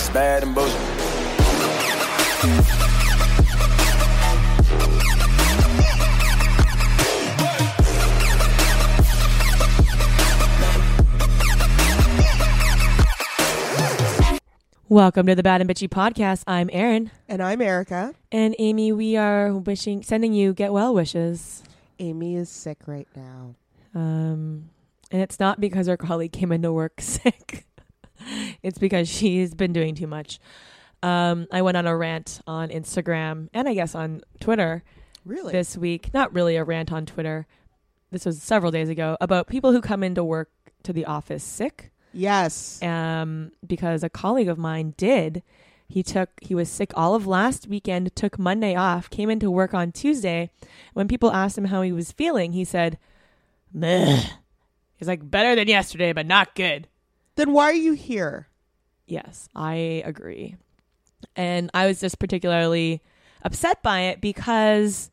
It's bad and bullshit. Welcome to the Bad and Bitchy podcast. I'm Erin And I'm Erica. and Amy. We are wishing, sending you get well wishes. Amy is sick right now. Um, and it's not because our colleague came into work sick. it's because she's been doing too much. Um, I went on a rant on Instagram and I guess on Twitter Really? this week. Not really a rant on Twitter. This was several days ago about people who come into work to the office sick. yes. um, because a colleague of mine did. He took he was sick all of last weekend, took Monday off, came into work on Tuesday. When people asked him how he was feeling, he said, Meh. He's like better than yesterday, but not good. Then why are you here? Yes, I agree. And I was just particularly upset by it because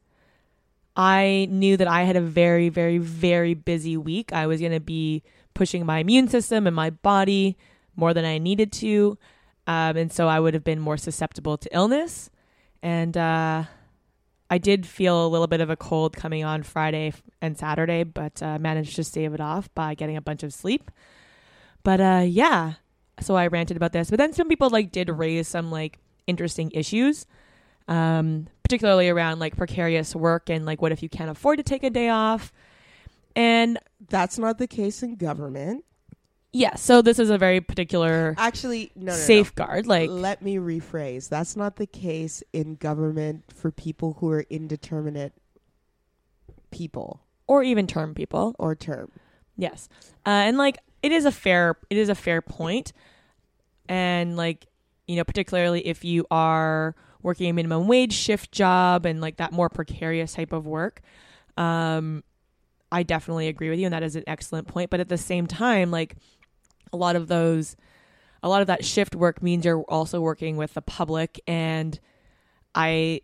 I knew that I had a very, very, very busy week. I was going to be pushing my immune system and my body more than I needed to. Um, and so I would have been more susceptible to illness. And uh, I did feel a little bit of a cold coming on Friday and Saturday, but uh, managed to stave it off by getting a bunch of sleep. But uh, yeah, so I ranted about this. But then some people like did raise some like interesting issues, um, particularly around like precarious work and like what if you can't afford to take a day off. And That's not the case in government. yeah, so this is a very particular Actually, no, no, no. safeguard. Like Let me rephrase. That's not the case in government for people who are indeterminate people or even term people. or term. Yes. Uh, and like it is a fair it is a fair point. And like, you know, particularly if you are working a minimum wage shift job and like that more precarious type of work. Um I definitely agree with you and that is an excellent point, but at the same time like a lot of those a lot of that shift work means you're also working with the public and I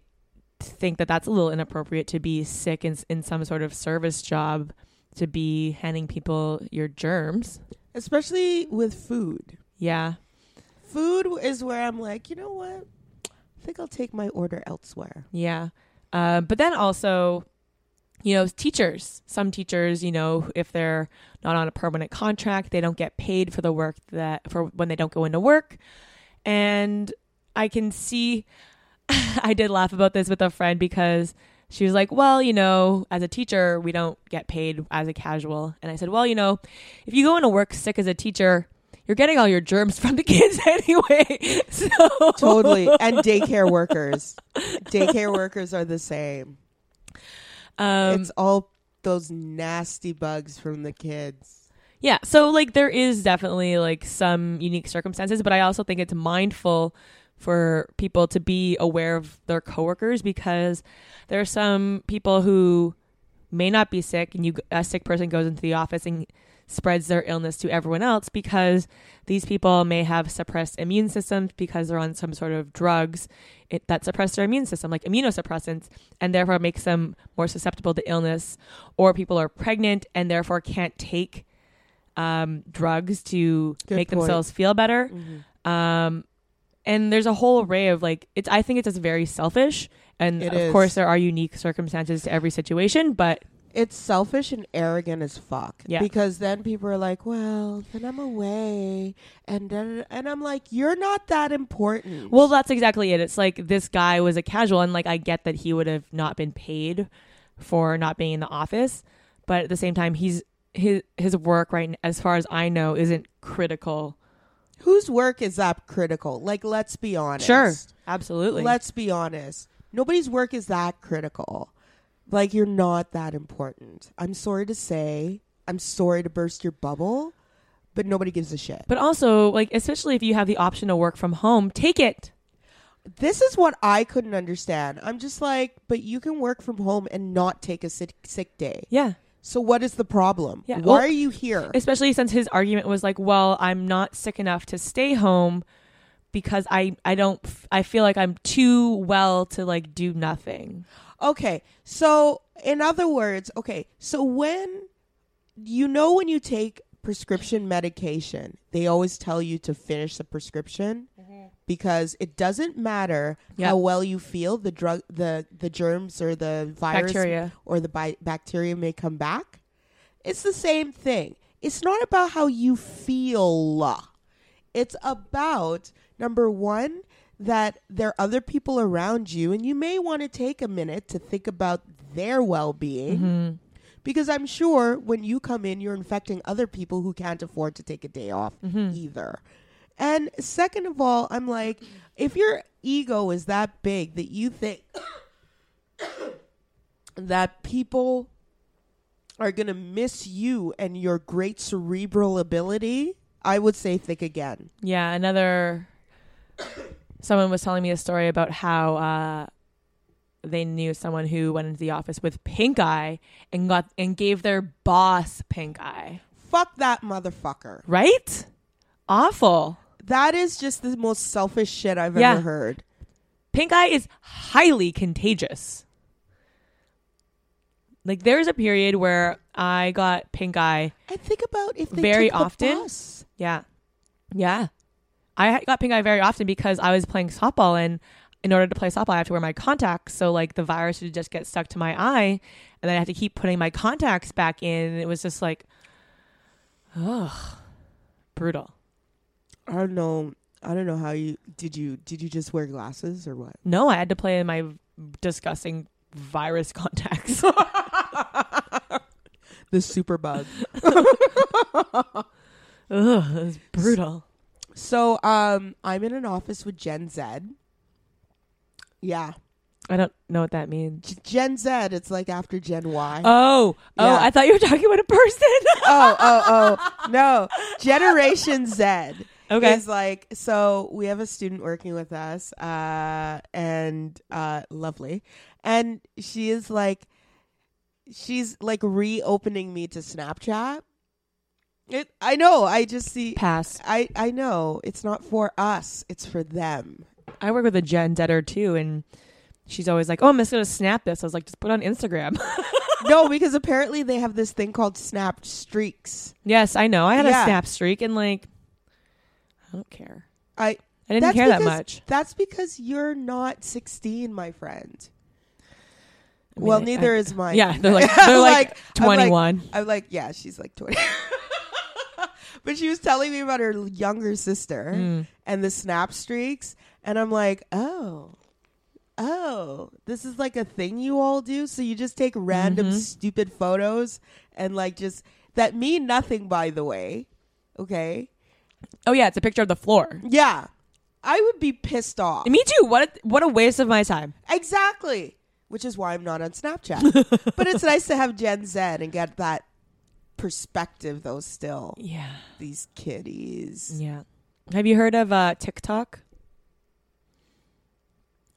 think that that's a little inappropriate to be sick in in some sort of service job to be handing people your germs. Especially with food. Yeah. Food is where I'm like, you know what? I think I'll take my order elsewhere. Yeah. Uh, but then also, you know, teachers. Some teachers, you know, if they're not on a permanent contract, they don't get paid for the work that for when they don't go into work. And I can see I did laugh about this with a friend because she was like, "Well, you know, as a teacher, we don't get paid as a casual." And I said, "Well, you know, if you go into work sick as a teacher, you're getting all your germs from the kids anyway." So Totally. and daycare workers. Daycare workers are the same. um, it's all those nasty bugs from the kids. Yeah, so like there is definitely like some unique circumstances, but I also think it's mindful for people to be aware of their coworkers because there are some people who may not be sick and you a sick person goes into the office and spreads their illness to everyone else because these people may have suppressed immune systems because they're on some sort of drugs it, that suppress their immune system like immunosuppressants and therefore makes them more susceptible to illness or people are pregnant and therefore can't take um, drugs to Good make point. themselves feel better um, and there's a whole array of like it's i think it's just very selfish and It of is. course there are unique circumstances to every situation but It's selfish and arrogant as fuck. Yeah. Because then people are like, well, then I'm away. And then, and I'm like, you're not that important. Well, that's exactly it. It's like this guy was a casual, and like I get that he would have not been paid for not being in the office, but at the same time, he's his his work right as far as I know isn't critical. Whose work is that critical? Like, let's be honest. Sure, absolutely. Let's be honest. Nobody's work is that critical. Like, you're not that important. I'm sorry to say. I'm sorry to burst your bubble, but nobody gives a shit. but also, like especially if you have the option to work from home, take it. This is what I couldn't understand. I'm just like, but you can work from home and not take a sick, sick day. Yeah. So what is the problem? Yeah, Why well- are you here? especially since his argument was like, "Well, I'm not sick enough to stay home because I I don't I feel like I'm too well to like do nothing." Okay. So, in other words, okay. So when you know when you take prescription medication, they always tell you to finish the prescription because it doesn't matter Yep. how well you feel the drug the the germs or the virus Bacteria. or the bi- bacteria may come back. It's the same thing. It's not about how you feel. It's about number 1 that there are other people around you and you may want to take a minute to think about their well-being Mm-hmm. because I'm sure when you come in you're infecting other people who can't afford to take a day off Mm-hmm. either. And second of all, I'm like if your ego is that big that you think that people are going to miss you and your great cerebral ability, I would say think again. Yeah, another. Someone was telling me a story about how uh, they knew someone who went into the office with pink eye and got and gave their boss pink eye. Fuck that motherfucker. Right? Awful. That is just the most selfish shit I've Yeah. ever heard. Pink eye is highly contagious. Like there's a period where I got pink eye. I think about if they Very often? Yeah. Yeah. I got pink eye very often because I was playing softball and in order to play softball I have to wear my contacts so like the virus would just get stuck to my eye and then I have to keep putting my contacts back in it was just like ugh brutal. I don't know. I don't know how you did you did you just wear glasses or what? No, I had to play in my disgusting virus contacts. The super bug. ugh, it was brutal. So um I'm in an office with Gen Z. Yeah. I don't know what that means. G- Gen Z, it's like after Gen Y. Oh, oh, Yeah. I thought you were talking about a person. oh, oh, oh. No. Generation Z. okay. Is like so we have a student working with us, uh, and uh lovely. And she is like she's like reopening me to Snapchat. It I know, I just see Pass. I I know it's not for us, it's for them. I work with a Gen Zetter too, and she's always like, "Oh, I'm just gonna snap this." I was like, "Just put it on Instagram." no, because apparently they have this thing called Snap Streaks. yes, I know. I had Yeah. a snap streak, and like, I don't care. I I didn't care that much. that's because you're not 16, my friend. I mean, well, I- neither I- is mine. Yeah, they're like they're I'm like, I'm like- 21. I'm like, yeah, she's like 20. but she was telling me about her younger sister Mm. and the snap streaks. And I'm like, oh, oh, this is like a thing you all do. So you just take random Mhm. stupid photos and like just that mean nothing, by the way. Okay. Oh yeah, it's a picture of the floor. Yeah. I would be pissed off. Me too. What a, what a waste of my time. Exactly. Which is why I'm not on Snapchat. but it's nice to have Gen Z and get that perspective, though, still. Yeah, These kiddies. yeah. Have you heard of uh, TikTok?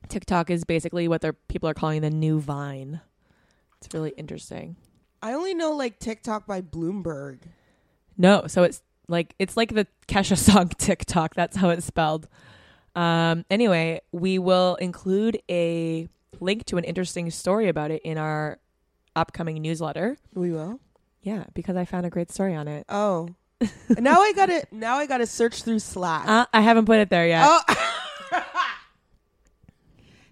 TikTok is basically what their people are calling the new Vine. It's really interesting. I only know like TikTok by Bloomberg. No, so it's like it's like the Kesha song TikTok. That's how it's spelled. Um, anyway, we will include a link to an interesting story about it in our upcoming newsletter. We will. Yeah, because I found a great story on it. Oh. now I gotta now I gotta search through Slack. Uh, I haven't put it there yet. oh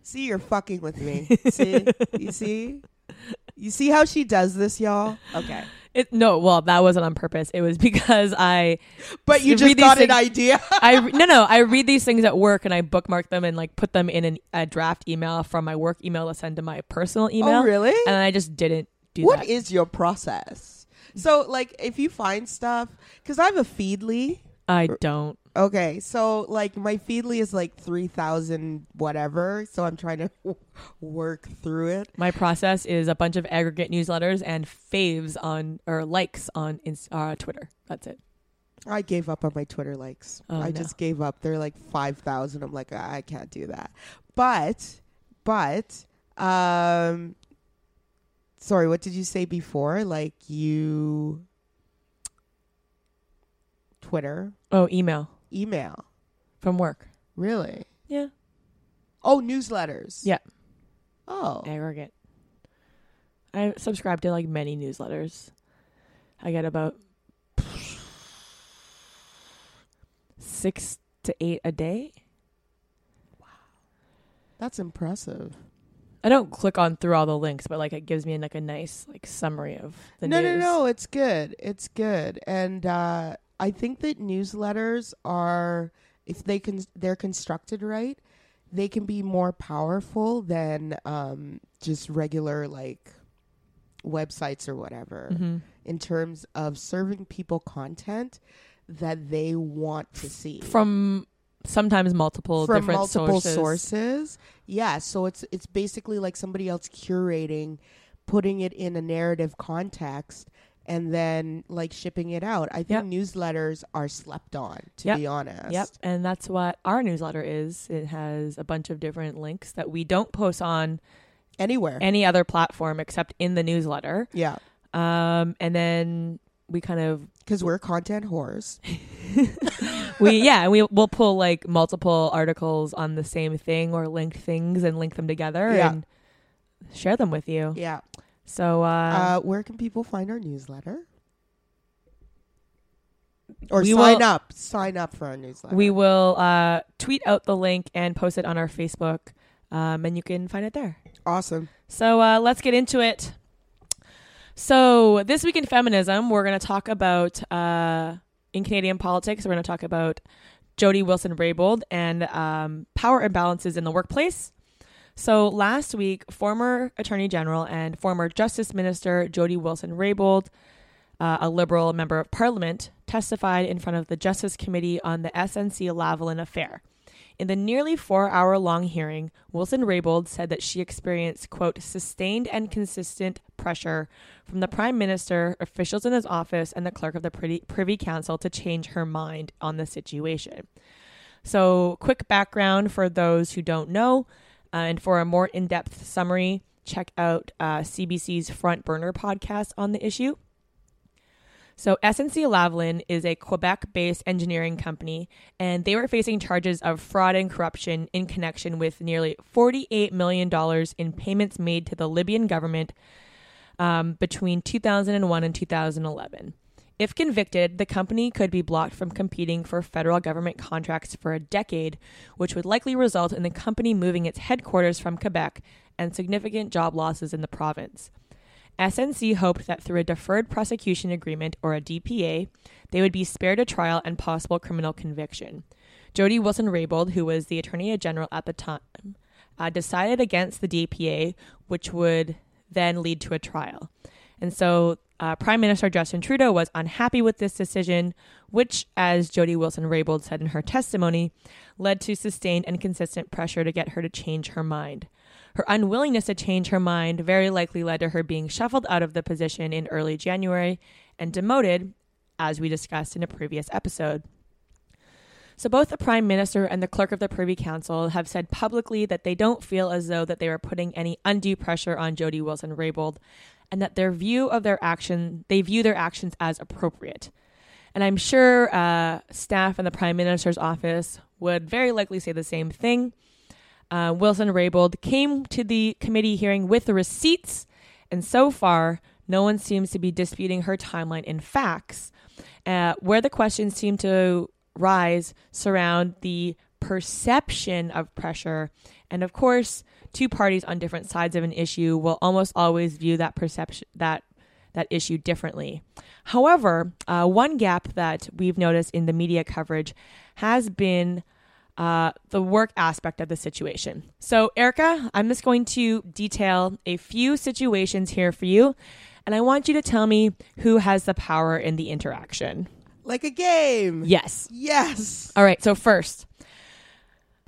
See, you're fucking with me. See? You see? You see how she does this, y'all? Okay. It, no, well, that wasn't on purpose. It was because I, But you just got an idea. I no, no, I read these things at work and I bookmark them and like put them in an, a draft email from my work email to send to my personal oh, email. Oh, really? And I just didn't do What that. is your process? So, like, if you find stuff, because I have a Feedly. I don't. Okay, so like my Feedly is like three thousand whatever. So I'm trying to work through it. My process is a bunch of aggregate newsletters and faves on or likes on uh, Twitter. That's it. I gave up on my Twitter likes. Oh, I no. just gave up. They're like five thousand. I'm like, I can't do that. But, but, um, sorry, what did you say before? Like you, Twitter, Oh, email email, from work. really? Yeah, Oh, newsletters. Yeah. Oh, aggregate. I subscribe to like many newsletters. I get about six to eight a day. Wow. That's impressive. I don't click on through all the links, but like it gives me like a nice like summary of the no, news. No, no, no. It's good. It's good. And uh, I think that newsletters are, if they can, they're constructed right, they can be more powerful than um, just regular like websites or whatever hmm in terms of serving people content that they want to see From sometimes multiple from different multiple sources. sources. Yeah, so it's it's basically like somebody else curating, putting it in a narrative context, and then like shipping it out. I think newsletters are slept on, to Yep. be honest. Yep, and that's what our newsletter is. It has a bunch of different links that we don't post on Anywhere. any other platform except in the newsletter. yeah, Um, and then we kind of because we're content whores. we yeah we we'll pull like multiple articles on the same thing or linked things and link them together Yeah. and share them with you. Yeah. So uh, Uh, where can people find our newsletter? Or We sign will- up. Sign up for our newsletter. we will uh, tweet out the link and post it on our Facebook, um, and you can find it there. awesome. So uh, let's get into it. So this week in feminism, we're going to talk about uh, in Canadian politics. We're going to talk about Jody Wilson Raybould and um, power imbalances in the workplace. So last week, former Attorney General and former Justice Minister Jody Wilson Raybould, uh, a Liberal member of Parliament, testified in front of the Justice Committee on the SNC Lavalin affair. In the nearly four hour long hearing, Wilson Raybould said that she experienced, quote, sustained and consistent pressure from the Prime Minister, officials in his office, and the clerk of the Privy Council to change her mind on the situation. So, quick background for those who don't know, uh, and for a more in depth summary, check out uh, CBC's Front Burner podcast on the issue. So, SNC Lavalin is a Quebec based engineering company, and they were facing charges of fraud and corruption in connection with nearly $48 million in payments made to the Libyan government um, between 2001 and 2011. If convicted, the company could be blocked from competing for federal government contracts for a decade, which would likely result in the company moving its headquarters from Quebec and significant job losses in the province. SNC hoped that through a deferred prosecution agreement or a DPA, they would be spared a trial and possible criminal conviction. Jody Wilson Raybould, who was the Attorney General at the time, uh, decided against the DPA, which would then lead to a trial. And so uh, Prime Minister Justin Trudeau was unhappy with this decision, which, as Jody Wilson Raybould said in her testimony, led to sustained and consistent pressure to get her to change her mind. Her unwillingness to change her mind very likely led to her being shuffled out of the position in early January and demoted, as we discussed in a previous episode. So both the Prime Minister and the Clerk of the Privy Council have said publicly that they don't feel as though that they are putting any undue pressure on Jody Wilson Raybould and that their view of their action they view their actions as appropriate. And I'm sure uh, staff in the Prime Minister's office would very likely say the same thing. Uh, Wilson Raybould came to the committee hearing with the receipts, and so far, no one seems to be disputing her timeline in facts. Uh, where the questions seem to rise surround the perception of pressure. And of course, two parties on different sides of an issue will almost always view that perception that that issue differently. However, uh, one gap that we've noticed in the media coverage has been uh, the work aspect of the situation. So, Erica, I'm just going to detail a few situations here for you, and I want you to tell me who has the power in the interaction. Like a game. Yes. Yes. All right. So, first,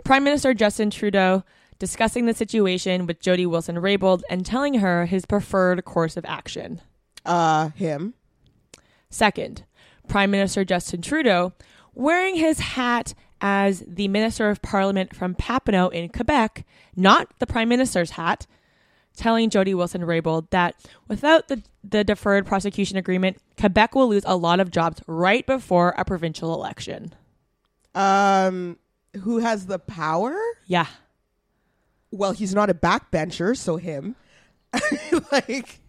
Prime Minister Justin Trudeau discussing the situation with Jody Wilson Raybould and telling her his preferred course of action. Uh, him. Second, Prime Minister Justin Trudeau wearing his hat as the Minister of Parliament from Papineau in Quebec, not the Prime Minister's hat, telling Jody Wilson Raybould that without the, the deferred prosecution agreement, Quebec will lose a lot of jobs right before a provincial election. Um, who has the power? Yeah. Well, he's not a backbencher, so him. like,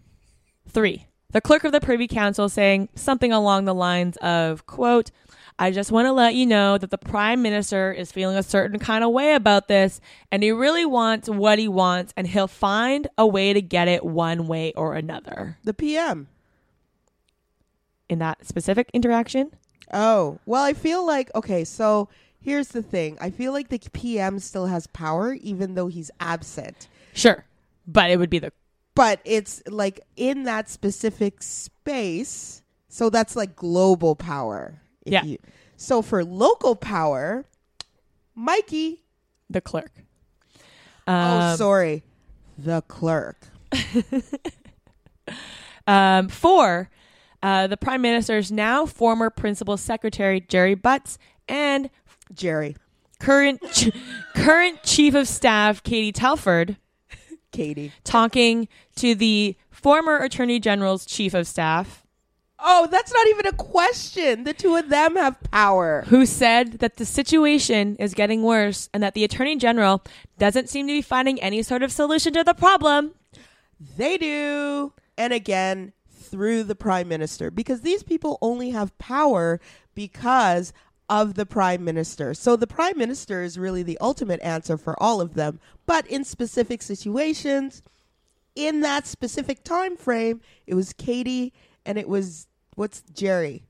Three, the clerk of the Privy Council saying something along the lines of, quote, I just want to let you know that the prime minister is feeling a certain kind of way about this and he really wants what he wants and he'll find a way to get it one way or another. The PM. In that specific interaction? Oh, well, I feel like, okay, so here's the thing. I feel like the PM still has power even though he's absent. Sure. But it would be the But it's like in that specific space. So that's like global power. if Yeah. you- so for local power, Mikey. the clerk. oh, Um, sorry. The clerk. Um, four, uh, the prime minister's now former principal secretary Gerry Butts and Gerry. current ch- current chief of staff Katie Telford Katie. talking to the former attorney general's chief of staff Oh, that's not even a question. The two of them have power. who said that the situation is getting worse and that the attorney general doesn't seem to be finding any sort of solution to the problem. They do. And again, through the prime minister, because these people only have power because of the prime minister. So the prime minister is really the ultimate answer for all of them. But in specific situations, in that specific time frame, it was Katie and it was what's Gerry.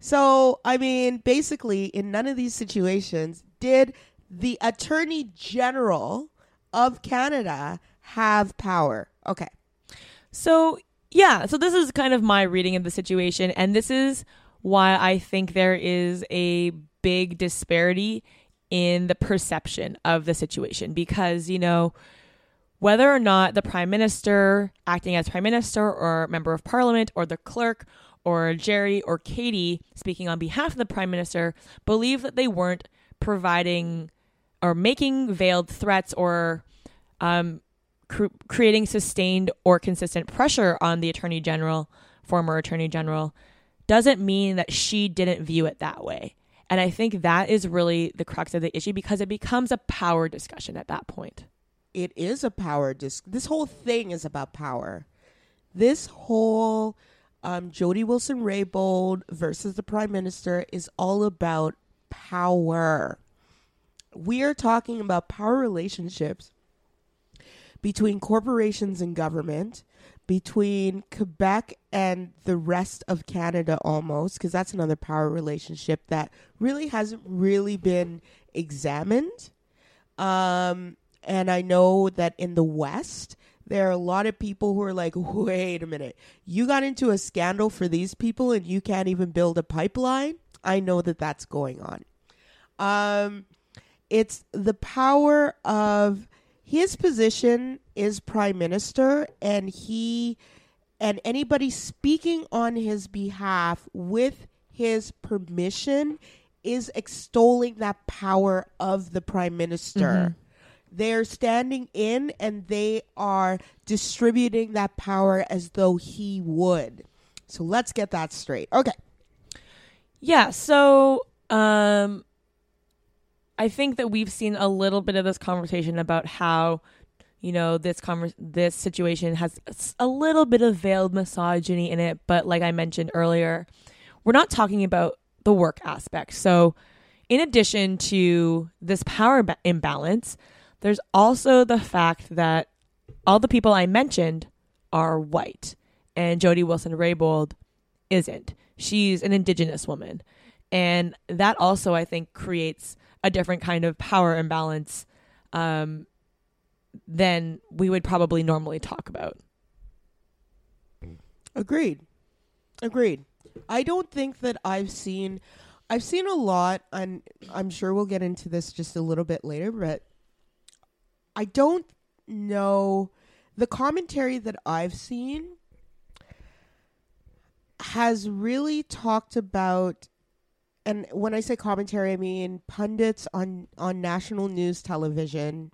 So, I mean, basically, in none of these situations did the Attorney General of Canada have power. Okay. So, yeah, so this is kind of my reading of the situation. And this is why I think there is a big disparity in the perception of the situation. Because, you know, whether or not the prime minister, acting as prime minister or member of parliament, or the clerk, or Gerry or Katie speaking on behalf of the prime minister, believe that they weren't providing or making veiled threats or um, cr- creating sustained or consistent pressure on the attorney general, former attorney general, doesn't mean that she didn't view it that way. And I think that is really the crux of the issue because it becomes a power discussion at that point. it is a power disc. This whole thing is about power. This whole um, Jody Wilson Raybould versus the Prime Minister is all about power. We are talking about power relationships between corporations and government, between Quebec and the rest of Canada almost, because that's another power relationship that really hasn't really been examined. Um, and I know that in the West, there are a lot of people who are like, wait a minute, you got into a scandal for these people and you can't even build a pipeline? I know that that's going on. Um, it's the power of his position is prime minister and he and anybody speaking on his behalf with his permission is extolling that power of the prime minister. They're standing in and they are distributing that power as though he would. So let's get that straight. Okay. Yeah, so um I think that we've seen a little bit of this conversation about how you know this conver- this situation has a little bit of veiled misogyny in it, but like I mentioned earlier, we're not talking about the work aspect. So, in addition to this power ba- imbalance, there's also the fact that all the people I mentioned are white, and Jody Wilson Raybould isn't. She's an indigenous woman. And that also, I think, creates a different kind of power imbalance um, than we would probably normally talk about. Agreed. Agreed. I don't think that I've seen I've seen a lot and I'm sure we'll get into this just a little bit later, but I don't know the commentary that I've seen has really talked about and when I say commentary I mean pundits on on national news television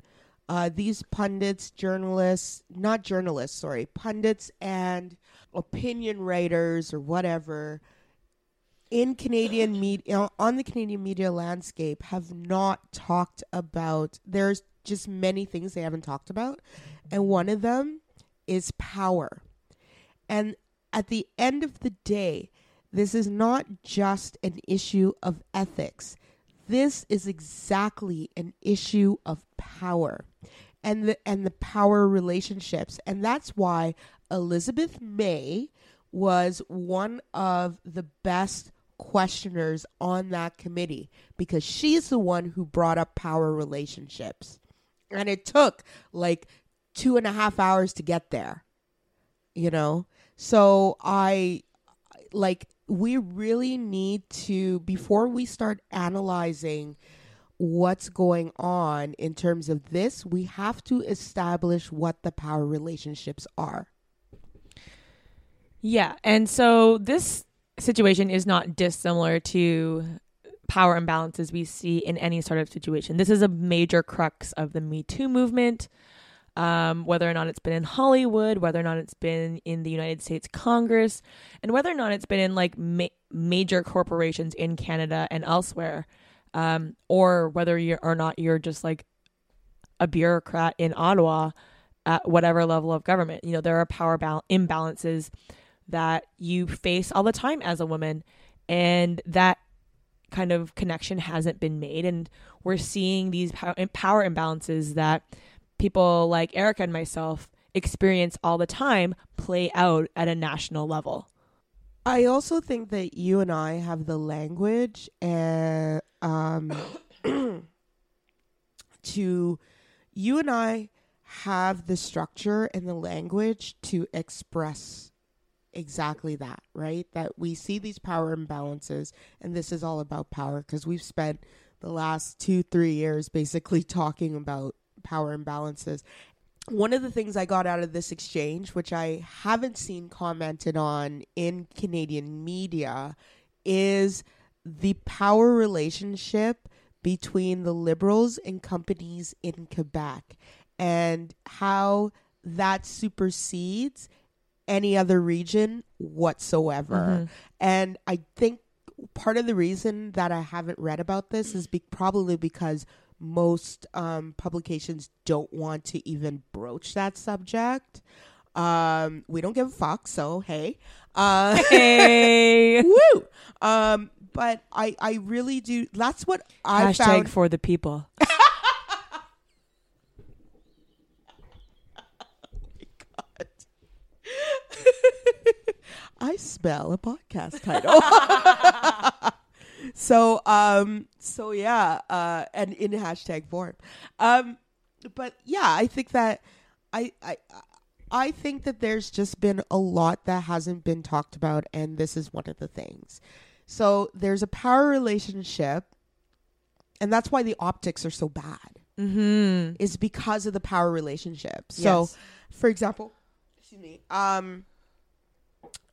uh, these pundits, journalists, not journalists, sorry, pundits and opinion writers or whatever in Canadian media, on the Canadian media landscape, have not talked about. There's just many things they haven't talked about, and one of them is power. And at the end of the day, this is not just an issue of ethics. This is exactly an issue of power and the and the power relationships. And that's why Elizabeth May was one of the best questioners on that committee because she's the one who brought up power relationships. And it took like two and a half hours to get there. You know? So I like we really need to before we start analyzing what's going on in terms of this, we have to establish what the power relationships are. Yeah. And so this situation is not dissimilar to power imbalances we see in any sort of situation. This is a major crux of the Me Too movement um, whether or not it's been in Hollywood, whether or not it's been in the United States Congress, and whether or not it's been in like ma- major corporations in Canada and elsewhere, um, or whether you or not you're just like a bureaucrat in Ottawa at whatever level of government. You know, there are power bal- imbalances that you face all the time as a woman, and that kind of connection hasn't been made. And we're seeing these power, power imbalances that people like Erica and myself experience all the time play out at a national level. I also think that you and I have the language and um to you and I have the structure and the language to express exactly that, right? That we see these power imbalances and this is all about power because we've spent the last 2 3 years basically talking about power imbalances. One of the things I got out of this exchange, which I haven't seen commented on in Canadian media, is the power relationship between the Liberals and companies in Quebec and how that supersedes any other region whatsoever. Mm-hmm. And I think part of the reason that I haven't read about this is be- probably because most um, publications don't want to even broach that subject. Um, we don't give a fuck, so hey. Uh, hey. woo! Um, but I, I really do. That's what I Hashtag found. for the people. I spell a podcast title. so um so yeah uh and in hashtag form um but yeah i think that i i i think that there's just been a lot that hasn't been talked about and this is one of the things so there's a power relationship and that's why the optics are so bad mm-hmm. is because of the power relationship so yes. for example excuse me um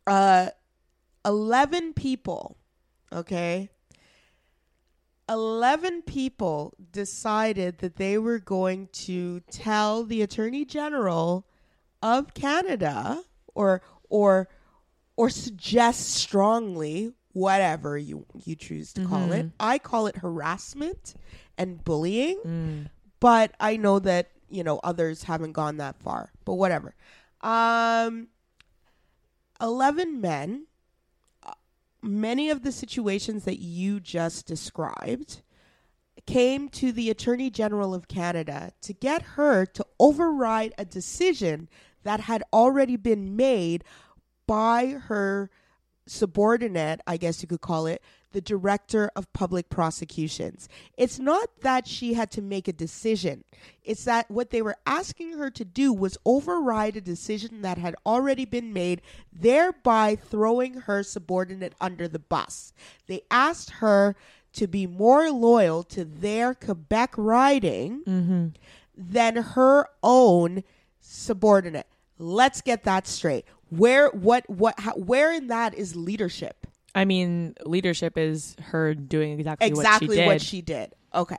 uh 11 people okay 11 people decided that they were going to tell the attorney general of Canada or or or suggest strongly whatever you you choose to mm-hmm. call it. Mm-hmm. I call it harassment and bullying, mm. but I know that, you know, others haven't gone that far. But whatever. Um 11 men many of the situations that you just described came to the Attorney General of Canada to get her to override a decision that had already been made by her subordinate, I guess you could call it, the director of public prosecutions. It's not that she had to make a decision, it's that what they were asking her to do was override a decision that had already been made, thereby throwing her subordinate under the bus. They asked her to be more loyal to their Quebec riding mm-hmm. than her own subordinate. Let's get that straight. Where what what how, where in that is leadership? I mean, leadership is her doing exactly, exactly what she did. What she did. Okay.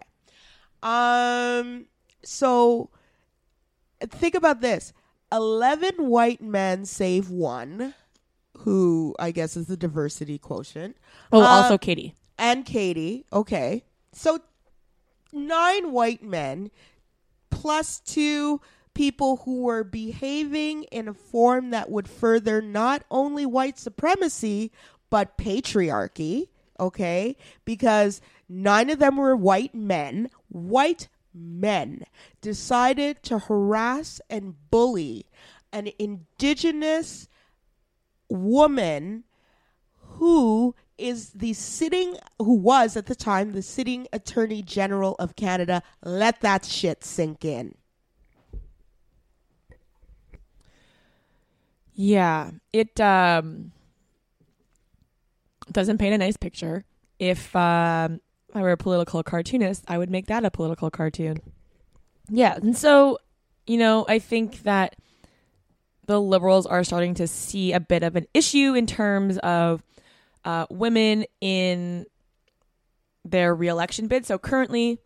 Um. So think about this: eleven white men save one, who I guess is the diversity quotient. Oh, uh, also Katie and Katie. Okay, so nine white men plus two people who were behaving in a form that would further not only white supremacy but patriarchy, okay? Because nine of them were white men, white men decided to harass and bully an indigenous woman who is the sitting who was at the time the sitting attorney general of Canada. Let that shit sink in Yeah, it um doesn't paint a nice picture. If um, I were a political cartoonist, I would make that a political cartoon. Yeah, and so you know, I think that the liberals are starting to see a bit of an issue in terms of uh, women in their reelection bid. So currently,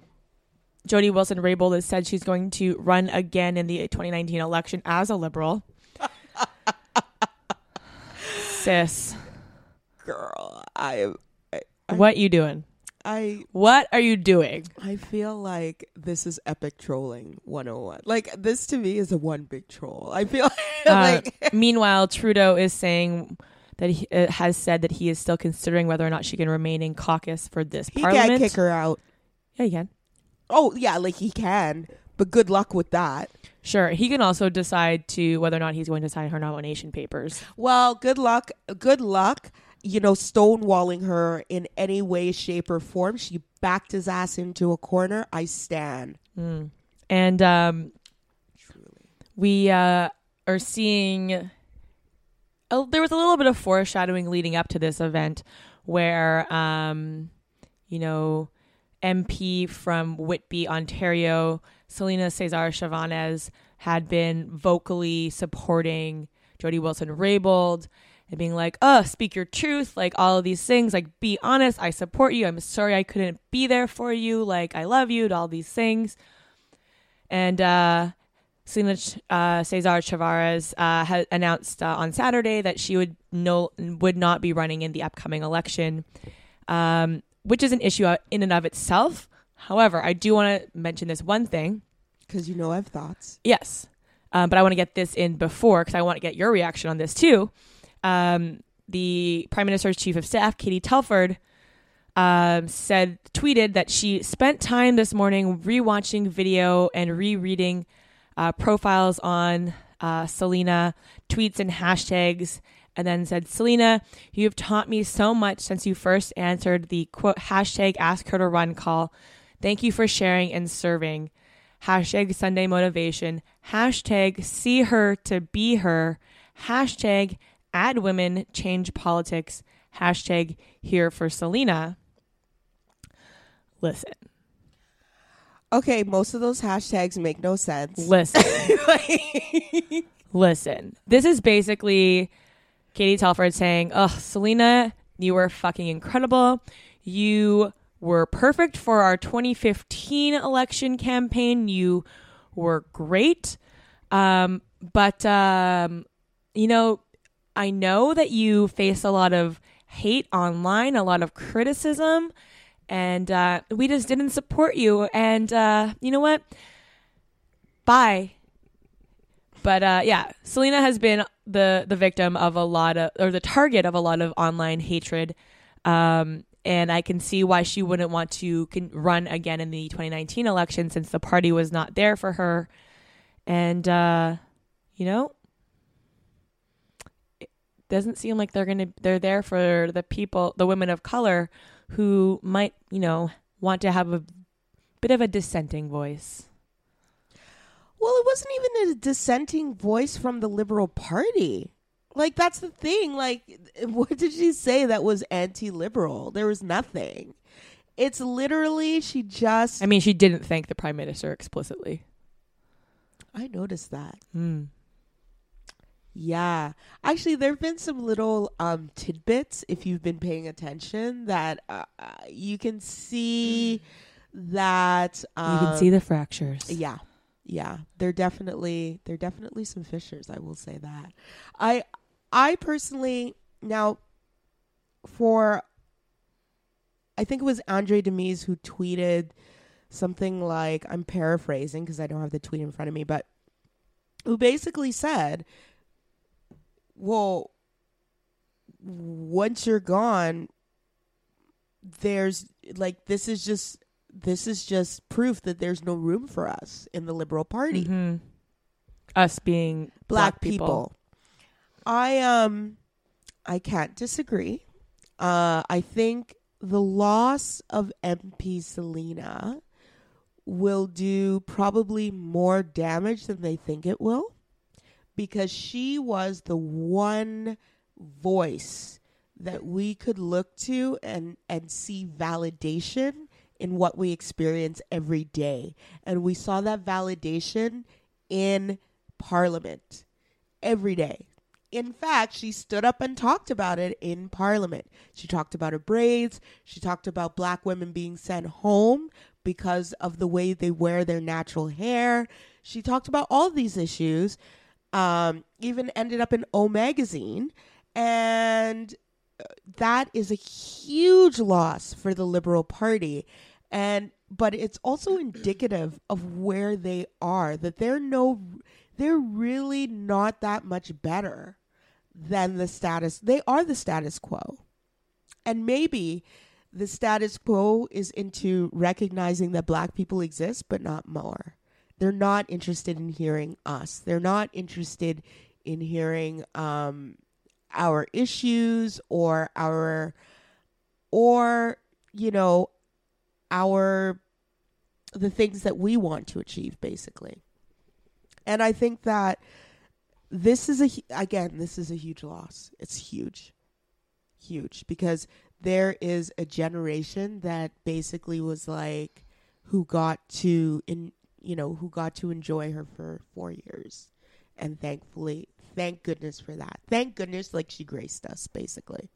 Jody Wilson Raybould has said she's going to run again in the 2019 election as a liberal. Sis, girl i I- what you doing? i What are you doing? i feel like this is epic trolling 101 like this to me is a one big troll i feel Uh, like meanwhile, Trudeau is saying that he uh, has said that he is still considering whether or not she can remain in caucus for this he parliament. He can't kick her out Yeah, he can. oh yeah like he can but good luck with that Sure. He can also decide to whether or not he's going to sign her nomination papers. Well, good luck. Good luck. You know, stonewalling her in any way, shape, or form. She backed his ass into a corner. I stand. Mm. And um, we uh, are seeing. A, there was a little bit of foreshadowing leading up to this event where, um, you know, MP from Whitby, Ontario, Celina Caesar-Chavez, had been vocally supporting Jody Wilson Raybould and being like, oh, speak your truth, like all of these things, like be honest, I support you, I'm sorry I couldn't be there for you, like I love you, all these things. And uh, Celina uh, Caesar-Chavez uh, had announced uh, on Saturday that she would no would not be running in the upcoming election, um, which is an issue in and of itself. However, I do want to mention this one thing. Because you know I have thoughts. Yes, um, but I want to get this in before because I want to get your reaction on this too. Um, the Prime Minister's Chief of Staff, Katie Telford, um, said tweeted that she spent time this morning rewatching video and rereading uh, profiles on uh, Celina tweets and hashtags, and then said, "Celina, you have taught me so much since you first answered the quote hashtag Ask Her to Run call. Thank you for sharing and serving." Hashtag Sunday motivation. Hashtag see her to be her. Hashtag add women change politics. Hashtag here for Celina. Listen, Okay, most of those hashtags make no sense. listen, listen. This is basically Katie Telford saying, "Oh, Celina, you were fucking incredible. You were perfect for our 2015 election campaign. You were great. Um, but um, you know, I know that you face a lot of hate online, a lot of criticism, and uh, we just didn't support you. And uh, you know what? Bye. But uh, yeah, Celina has been the the victim of a lot of, or the target of a lot of online hatred. Um, and I can see why she wouldn't want to run again in the 2019 election since the party was not there for her. And uh, you know, it doesn't seem like they're gonna they're there for the people, the women of color who might you know want to have a bit of a dissenting voice. Well, it wasn't even a dissenting voice from the Liberal Party. Like that's the thing. Like, what did she say that was anti-liberal? There was nothing. It's literally she just. I mean, she didn't thank the prime minister explicitly. I noticed that. Hmm. Yeah, actually, there have been some little um, tidbits if you've been paying attention that uh, uh, you can see that um, You can see the fractures. Yeah, yeah, they're definitely they're definitely some fissures. I will say that. I I personally now for I think it was Andray Domise who tweeted something like I'm paraphrasing because I don't have the tweet in front of me, but who basically said, "Well, once you're gone, there's like this is just this is just proof that there's no room for us in the Liberal Party. Mhm. Us being black, black, people. people. I um I can't disagree. Uh I think the loss of MP Celina will do probably more damage than they think it will because she was the one voice that we could look to and and see validation in what we experience every day and we saw that validation in parliament every day in fact, she stood up and talked about it in Parliament. She talked about her braids. She talked about black women being sent home because of the way they wear their natural hair. She talked about all these issues. Um, even ended up in O Magazine, and uh, that is a huge loss for the Liberal Party. And but it's also indicative of where they are. That they're no, they're really not that much better than the status. They are the status quo. And maybe the status quo is into recognizing that black people exist, but not more. They're not interested in hearing us. They're not interested in hearing um, our issues or our, or, you know, our, the things that we want to achieve, basically. And I think that this is a again this is a huge loss. It's huge. Huge. Because there is a generation that basically was like who got to in you know who got to enjoy her for 4 years. And thankfully thank goodness for that. Thank goodness like she graced us basically.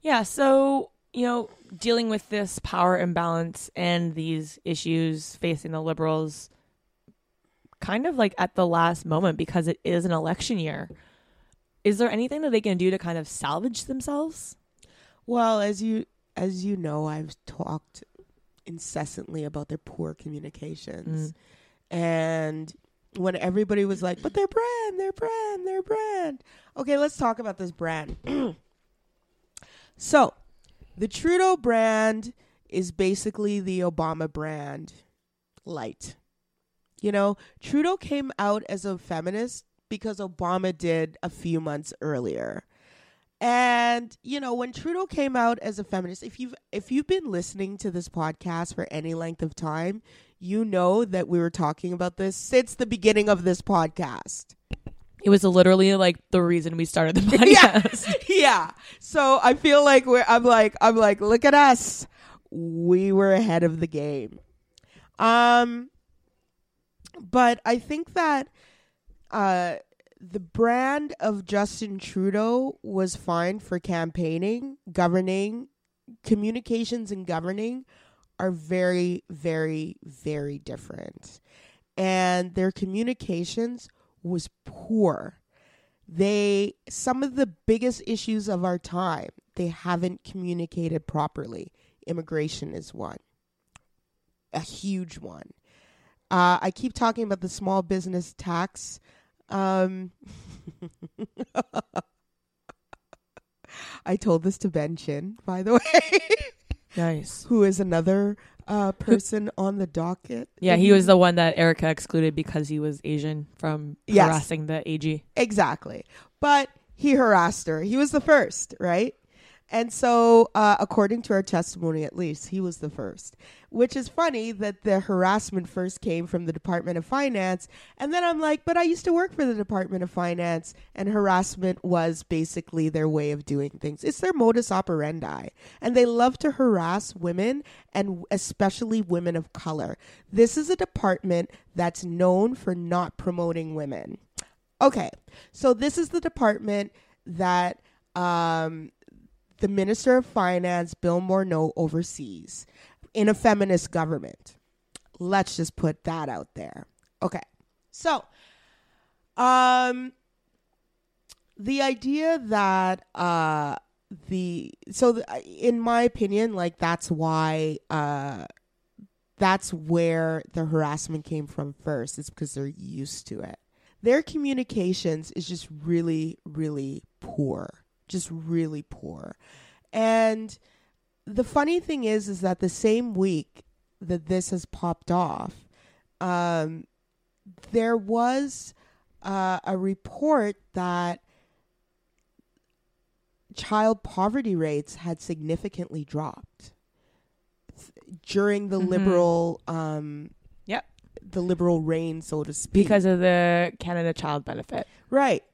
Yeah, so, you know, dealing with this power imbalance and these issues facing the liberals kind of like at the last moment because it is an election year. Is there anything that they can do to kind of salvage themselves? well as you as you know I've talked incessantly about their poor communications mm. and when everybody was like, but their brand, their brand, their brand. Okay, let's talk about this brand. so, the Trudeau brand is basically the Obama brand light. You know, Trudeau came out as a feminist because Obama did a few months earlier. And you know, when Trudeau came out as a feminist, if you've if you've been listening to this podcast for any length of time, you know that we were talking about this since the beginning of this podcast. It was literally like the reason we started the podcast. Yeah. yeah. So I feel like we're I'm like I'm like look at us. We were ahead of the game. Um but I think that uh the brand of Justin Trudeau was fine for campaigning, governing, communications and governing are very very very different. And their communications was poor. They some of the biggest issues of our time they haven't communicated properly. Immigration is one. A huge one uh, i keep talking about the small business tax um, i told this to ben chin by the way Nice. who is another uh, person on the docket Yeah, he was the one that Erica excluded because he was Asian from Yes. harassing the AG. Exactly. But he harassed her. He was the first, right? And so, uh, according to our testimony, at least, he was the first. Which is funny that the harassment first came from the Department of Finance. And then I'm like, but I used to work for the Department of Finance, and harassment was basically their way of doing things. It's their modus operandi. And they love to harass women, and especially women of color. This is a department that's known for not promoting women. Okay, so this is the department that um, the Minister of Finance, Bill Morneau, oversees in a feminist government. Let's just put that out there. Okay, so um, the idea that uh, the so in my opinion, like that's why uh, that's where the harassment came from first. It's because they're used to it their communications is just really really poor just really poor. And the funny thing is, is that the same week that this has popped off, um, there was uh, a report that child poverty rates had significantly dropped during the Mhm. liberal um Yep. the liberal reign so to speak because of the Canada Child Benefit. right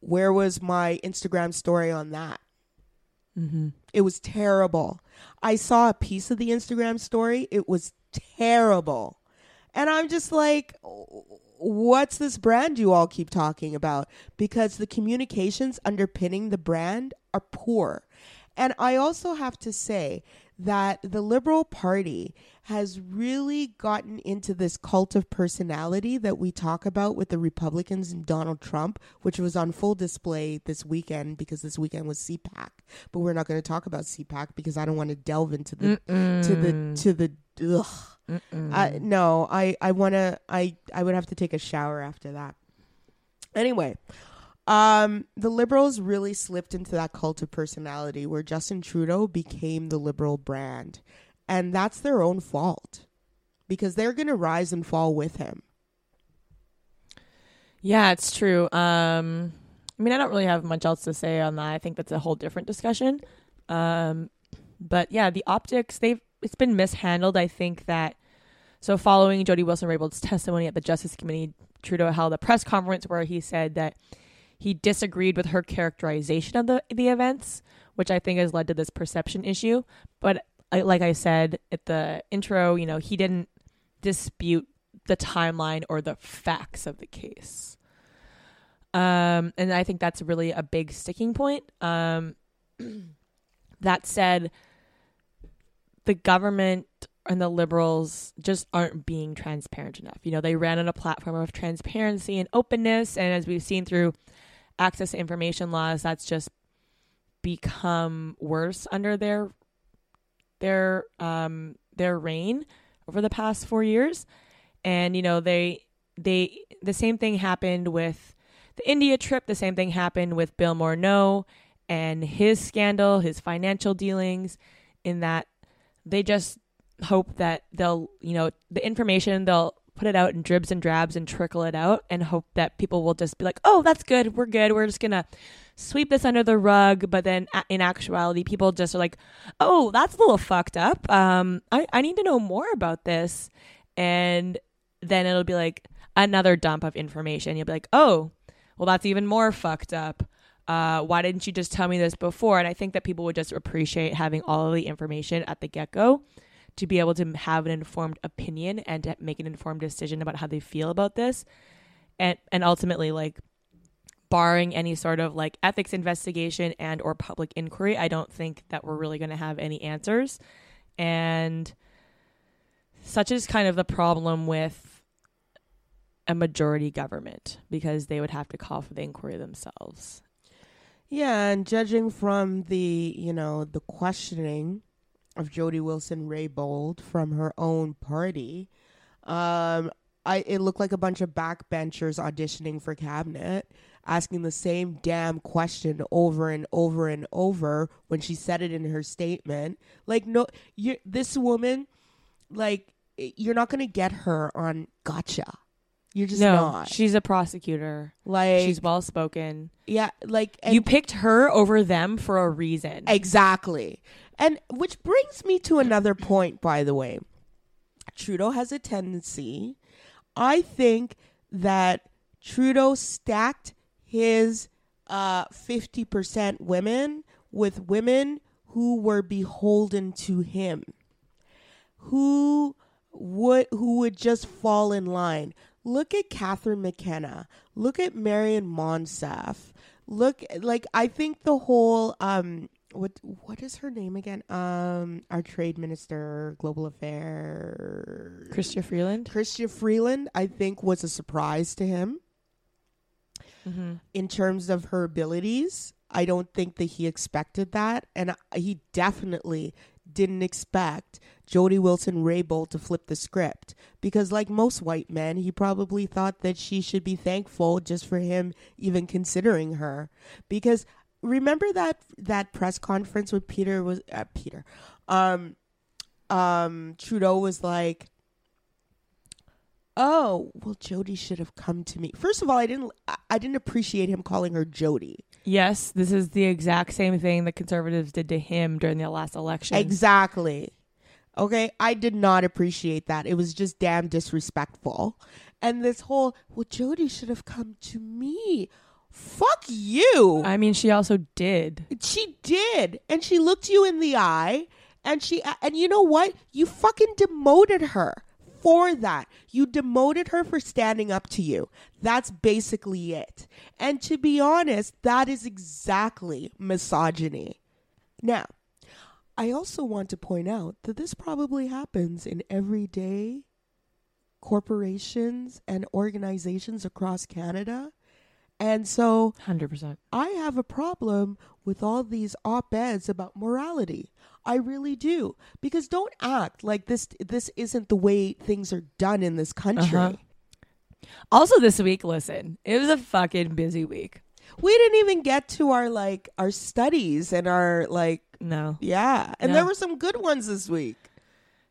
where was my instagram story on that? Mm-hmm. it was terrible. I saw a piece of the instagram story. It was terrible. And i'm just like what's this brand you all keep talking about? Because the communications underpinning the brand are poor. And i also have to say that the Liberal Party has really gotten into this cult of personality that we talk about with the Republicans and Donald Trump, which was on full display this weekend because this weekend was CPAC. But we're not going to talk about CPAC because I don't want to delve into the to the to the ugh. I, no, I I want to I I would have to take a shower after that. Anyway, um, the liberals really slipped into that cult of personality where Justin Trudeau became the liberal brand. And that's their own fault because they're going to rise and fall with him. Yeah, it's true. Um, I mean, I don't really have much else to say on that. I think that's a whole different discussion. Um, but yeah, the optics they've it's been mishandled. I think that so following Jody Wilson Raybould's testimony at the Justice Committee, Trudeau held a press conference where he said that he disagreed with her characterization of the the events, which I think has led to this perception issue. But I, like I said at the intro, you know, he didn't dispute the timeline or the facts of the case. Um, and I think that's really a big sticking point. Um, that said, the government and the liberals just aren't being transparent enough. You know, they ran on a platform of transparency and openness, and as we've seen through access to information laws, that's just become worse under their their um their reign over the past four years. And you know, they they the same thing happened with the India trip. The same thing happened with Bill Morneau and his scandal, his financial dealings. In that they just hope that they'll, you know, the information they'll put it out in dribs and drabs and trickle it out and hope that people will just be like, oh, that's good. We're good. We're just going to sweep this under the rug. But then in actuality, people just are like, oh, that's a little fucked up. Um, I, I need to know more about this. And then it'll be like another dump of information. You'll be like, oh, well, that's even more fucked up. Uh, why didn't you just tell me this before? And I think that people would just appreciate having all of the information at the get go to be able to have an informed opinion and to make an informed decision about how they feel about this. And, and ultimately, like, barring any sort of like ethics investigation and or public inquiry i don't think that we're really going to have any answers and such is kind of the problem with a majority government because they would have to call for the inquiry themselves Yeah, and judging from the, you know, the questioning of Jody Wilson Raybould from her own party, um, I it looked like a bunch of backbenchers auditioning for cabinet, asking the same damn question over and over and over when she said it in her statement. Like, no, you this woman, like, you're not gonna get her on gotcha. You're just no not. she's a prosecutor like, she's well spoken yeah, like, you picked her over them for a reason Exactly. And which brings me to another point, by the way. Trudeau has a tendency, I think that Trudeau stacked his uh, 50% women with women who were beholden to him, who would who would just fall in line. Look at Catherine McKenna. Look at Maryam Monsef. Look like I think the whole um what what is her name again? Um our trade minister, global affairs Chrystia Freeland Chrystia Freeland, I think, was a surprise to him mm-hmm. in terms of her abilities. I don't think that he expected that. And he definitely didn't expect Jody Wilson Raybould to flip the script. Because, like most white men, he probably thought that she should be thankful just for him even considering her. Because remember that that press conference with Peter was uh, Peter, um, um, Trudeau was like, "Oh, well, Jody should have come to me." First of all, I didn't I- I didn't appreciate him calling her Jody. Yes, this is the exact same thing the conservatives did to him during the last election. Exactly. Okay, I did not appreciate that. It was just damn disrespectful. And this whole, well, Jody should have come to me. Fuck you. I mean, she also did. She did. And she looked you in the eye and she and you know what? You fucking demoted her for that. You demoted her for standing up to you. That's basically it. And to be honest, that is exactly misogyny. Now, I also want to point out that this probably happens in everyday corporations and organizations across Canada. And so 100%. I have a problem with all these op-eds about morality. I really do. Because don't act like this this isn't the way things are done in this country. Uh-huh. Also, this week, listen, it was a fucking busy week. We didn't even get to our like our studies and our like No. yeah. And Yeah. there were some good ones this week.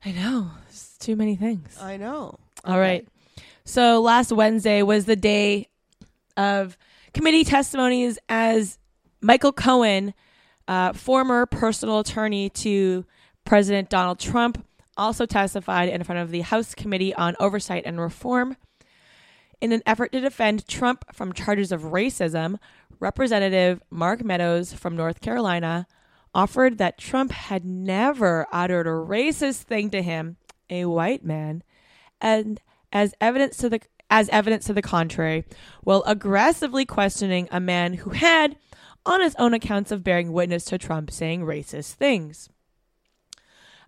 I know. It's too many things. I know. All right. So last Wednesday was the day of committee testimonies as Michael Cohen, uh, former personal attorney to President Donald Trump, also testified in front of the House Committee on Oversight and Reform. In an effort to defend Trump from charges of racism, Representative Mark Meadows from North Carolina offered that Trump had never uttered a racist thing to him, a white man, and as evidence to the as evidence to the contrary, while aggressively questioning a man who had, on his own accounts of bearing witness to Trump saying racist things.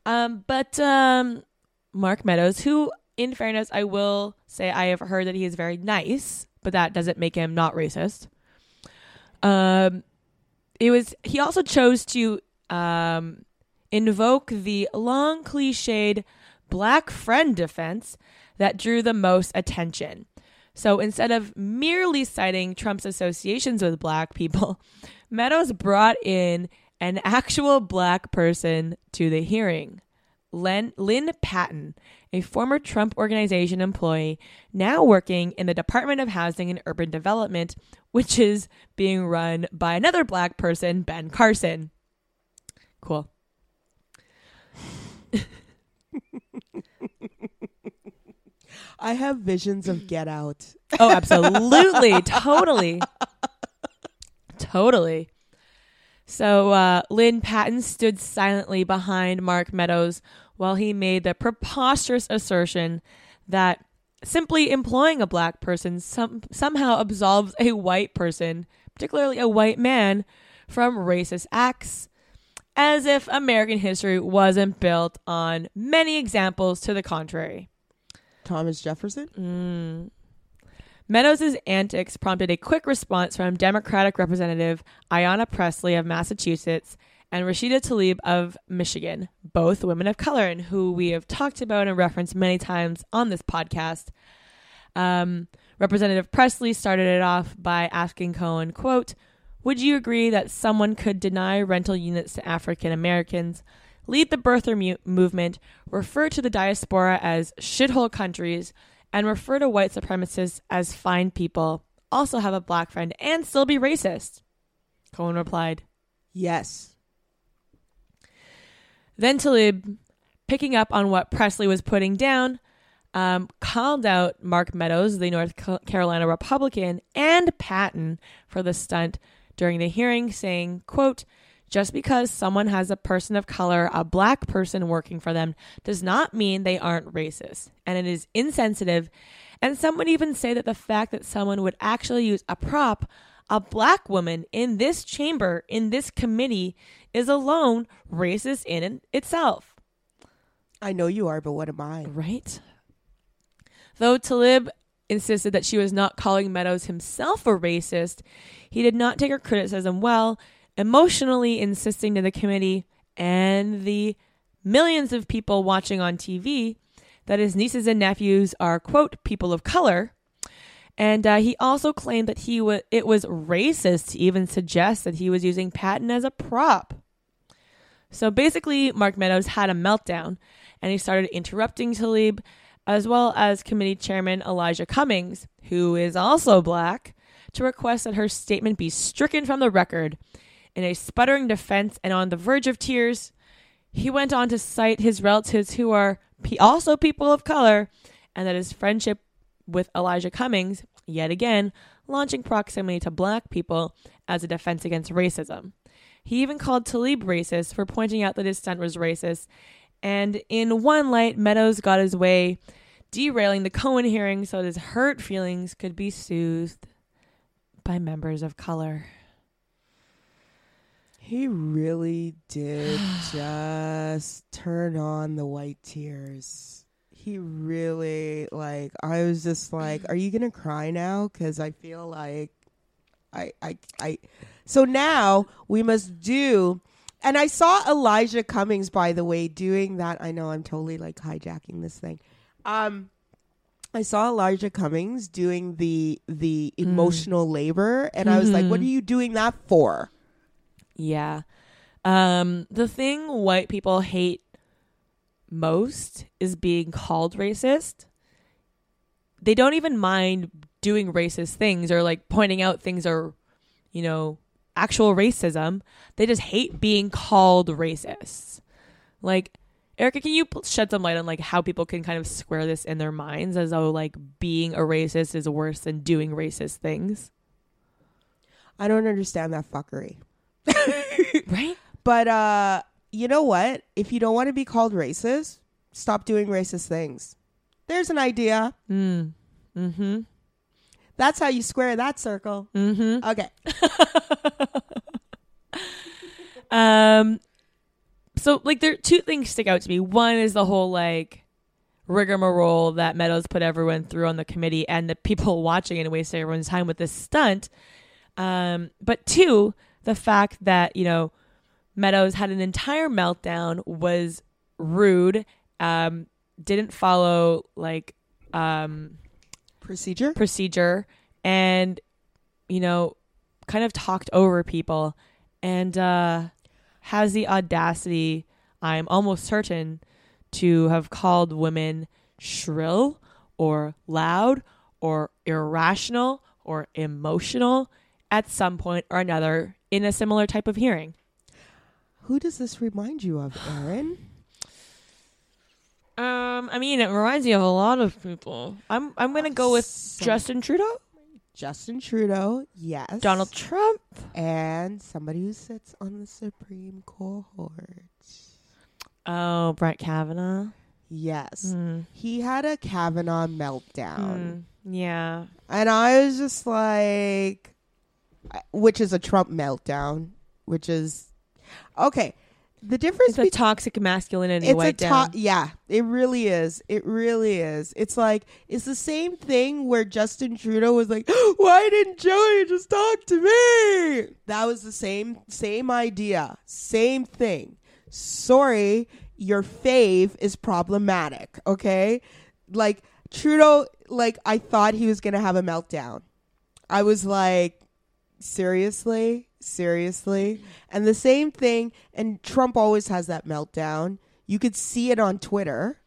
Um, but um, Mark Meadows, who, in fairness, I will say I have heard that he is very nice, but that doesn't make him not racist. Um, it was he also chose to um, invoke the long cliched black friend defense that drew the most attention. So instead of merely citing Trump's associations with black people, Meadows brought in an actual black person to the hearing. Len, Lynn Patton, a former Trump Organization employee, now working in the Department of Housing and Urban Development, which is being run by another black person, Ben Carson. Cool. I have visions of Get Out. Oh, absolutely. totally. Totally. So uh, Lynn Patton stood silently behind Mark Meadows while he made the preposterous assertion that simply employing a black person some, somehow absolves a white person, particularly a white man, from racist acts, as if American history wasn't built on many examples to the contrary. Thomas Jefferson? Mm. Meadows' antics prompted a quick response from Democratic Representative Ayanna Pressley of Massachusetts and Rashida Tlaib of Michigan, both women of color and who we have talked about and referenced many times on this podcast. Um, Representative Pressley started it off by asking Cohen, quote, would you agree that someone could deny rental units to African Americans, lead the birther mu- movement, refer to the diaspora as shithole countries, and refer to white supremacists as fine people, also have a black friend, and still be racist? Cohen replied. Yes. Then Tlaib, picking up on what Pressley was putting down, um, called out Mark Meadows, the North Carolina Republican, and Patton for the stunt during the hearing, saying, quote, just because someone has a person of color, a black person working for them, does not mean they aren't racist. And it is insensitive. And some would even say that the fact that someone would actually use a prop, a black woman, in this chamber, in this committee, is alone racist in itself. I know you are, but what am I? Right? Though Tlaib insisted that she was not calling Meadows himself a racist, he did not take her criticism well, emotionally insisting to the committee and the millions of people watching on TV that his nieces and nephews are, quote, people of color, And uh, he also claimed that he wa- it was racist to even suggest that he was using Patton as a prop. So basically, Mark Meadows had a meltdown and he started interrupting Tlaib, as well as committee chairman Elijah Cummings, who is also black, to request that her statement be stricken from the record. In a sputtering defense and on the verge of tears, he went on to cite his relatives who are also people of color and that his friendship with Elijah Cummings, yet again, launching proximity to black people as a defense against racism. He even called Tlaib racist for pointing out that his stunt was racist. And in one light, Meadows got his way, derailing the Cohen hearing so that his hurt feelings could be soothed by members of color. He really did just turn on the white tears. He really like I was just like, are you going to cry now cuz I feel like I I I So now we must do and I saw Elijah Cummings by the way doing that. I know I'm totally like hijacking this thing. Um I saw Elijah Cummings doing the the emotional labor and I was like, what are you doing that for? Yeah. Um, the thing white people hate most is being called racist. They don't even mind doing racist things or like pointing out things are, you know, actual racism. They just hate being called racists. Like, Erica, can you shed some light on like how people can kind of square this in their minds as though like being a racist is worse than doing racist things? I don't understand that fuckery. Right? But uh you know what? If you don't want to be called racist, stop doing racist things. There's an idea. Mm. Mm-hmm. That's how you square that circle. Mm-hmm. Okay. Um, so like there two things stick out to me. One is the whole like rigmarole that Meadows put everyone through on the committee and the people watching and wasting everyone's time with this stunt. Um, but two, the fact that you know Meadows had an entire meltdown, was rude, um, didn't follow like um Procedure? procedure and you know kind of talked over people and uh has the audacity i'm almost certain to have called women shrill or loud or irrational or emotional at some point or another in a similar type of hearing Who does this remind you of, Aaron? um i mean it reminds me of a lot of people i'm i'm gonna go with So- justin trudeau Justin Trudeau, yes. donald trump and somebody who sits on the Supreme Court. oh brett kavanaugh Yes. Hmm. He had a Kavanaugh meltdown. Mm, yeah. And I was just like, which is a Trump meltdown, which is okay. The difference between toxic masculinity it's a top, yeah, it really is. It really is. It's like it's the same thing where Justin Trudeau was like, "Why didn't Joey just talk to me?" That was the same same idea, same thing. Sorry, your fave is problematic. Okay, like Trudeau, like I thought he was gonna have a meltdown. I was like, seriously, seriously, and the same thing. And Trump always has that meltdown. You could see it on Twitter,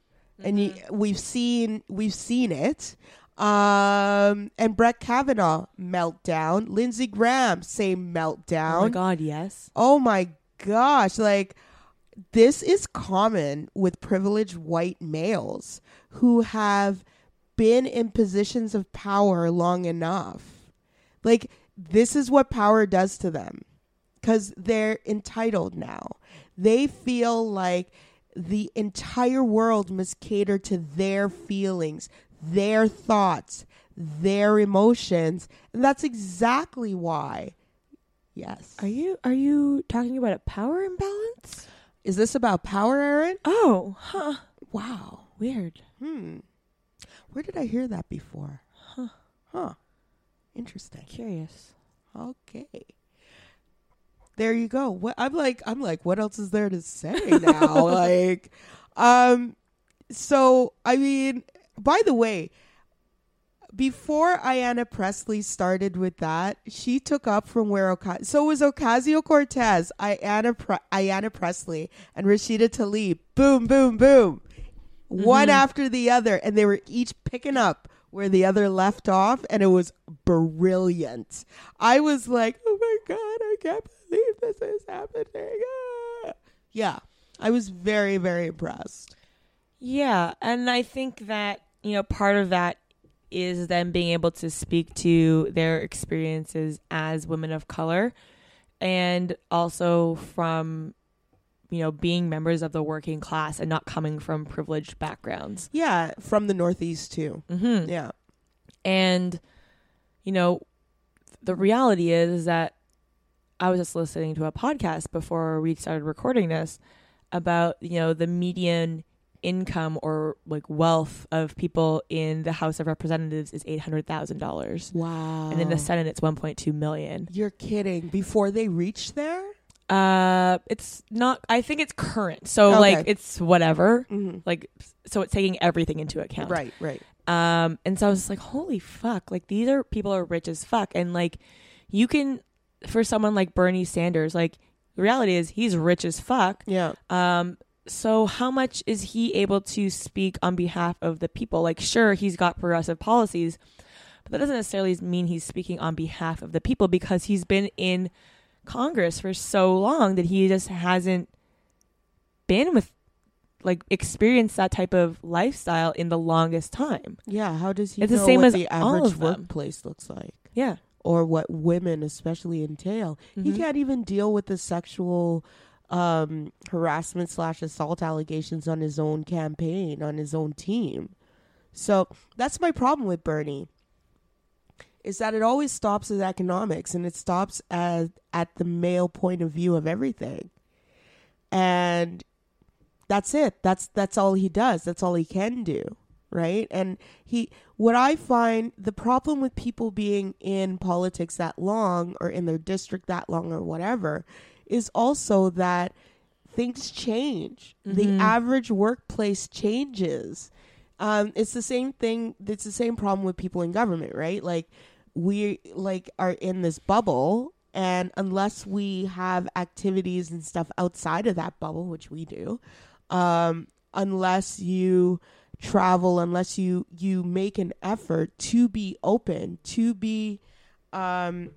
and you, we've seen we've seen it. Um, and Brett Kavanaugh meltdown. Lindsey Graham same meltdown. Oh my god, yes. Oh my gosh, like this is common with privileged white males who have been in positions of power long enough. Like this is what power does to them cuz they're entitled now. They feel like the entire world must cater to their feelings, their thoughts, their emotions, and that's exactly why Yes. Are you are you talking about a power imbalance? Is this about power, Aaron? Oh, huh. Wow. Weird. Hmm. Where did I hear that before? Huh. Huh. Interesting. Curious. Okay. There you go. What I'm like I'm like what else is there to say now? like um so I mean by the way before Ayanna Pressley started with that, she took up from where Ocasio. So it was Ocasio Cortez, Ayanna Pre- Ayanna Pressley, and Rashida Tlaib. Boom, boom, boom, one Mhm. after the other, and they were each picking up where the other left off, and it was brilliant. I was like, "Oh my god, I can't believe this is happening!" Ah. Yeah, I was very, very impressed. Yeah, and I think that, you know, part of that is them being able to speak to their experiences as women of color and also from you know being members of the working class and not coming from privileged backgrounds. Yeah, from the Northeast too. Mhm. Yeah. And you know, the reality is, is that I was just listening to a podcast before we started recording this about, you know, the median income or like wealth of people in the House of Representatives is $800,000. Wow. And in the Senate it's 1.2 million. You're kidding. Before they reach there? Uh it's not I think it's current. So Okay. like it's whatever. Mm-hmm. Like so it's taking everything into account. Right, right. Um, and so I was like, holy fuck, like these are people are rich as fuck. And like you can for someone like Bernie Sanders, like the reality is he's rich as fuck. Yeah. Um, so how much is he able to speak on behalf of the people? Like sure, he's got progressive policies, but that doesn't necessarily mean he's speaking on behalf of the people because he's been in Congress for so long that he just hasn't been with like experienced that type of lifestyle in the longest time. Yeah. How does he It's the same what as the average workplace looks like? Yeah. Or what women especially entail. He Mhm. can't even deal with the sexual um, harassment slash assault allegations on his own campaign, on his own team. So that's my problem with Bernie. Is that it always stops at economics and it stops at at the male point of view of everything. And that's it. That's that's all he does. That's all he can do, right? And he what I find the problem with people being in politics that long or in their district that long or whatever is also that things change. The Mhm. average workplace changes. Um, it's the same thing. It's the same problem with people in government, right? Like we like are in this bubble, and unless we have activities and stuff outside of that bubble, which we do, um, unless you travel, unless you you make an effort to be open, to be, um,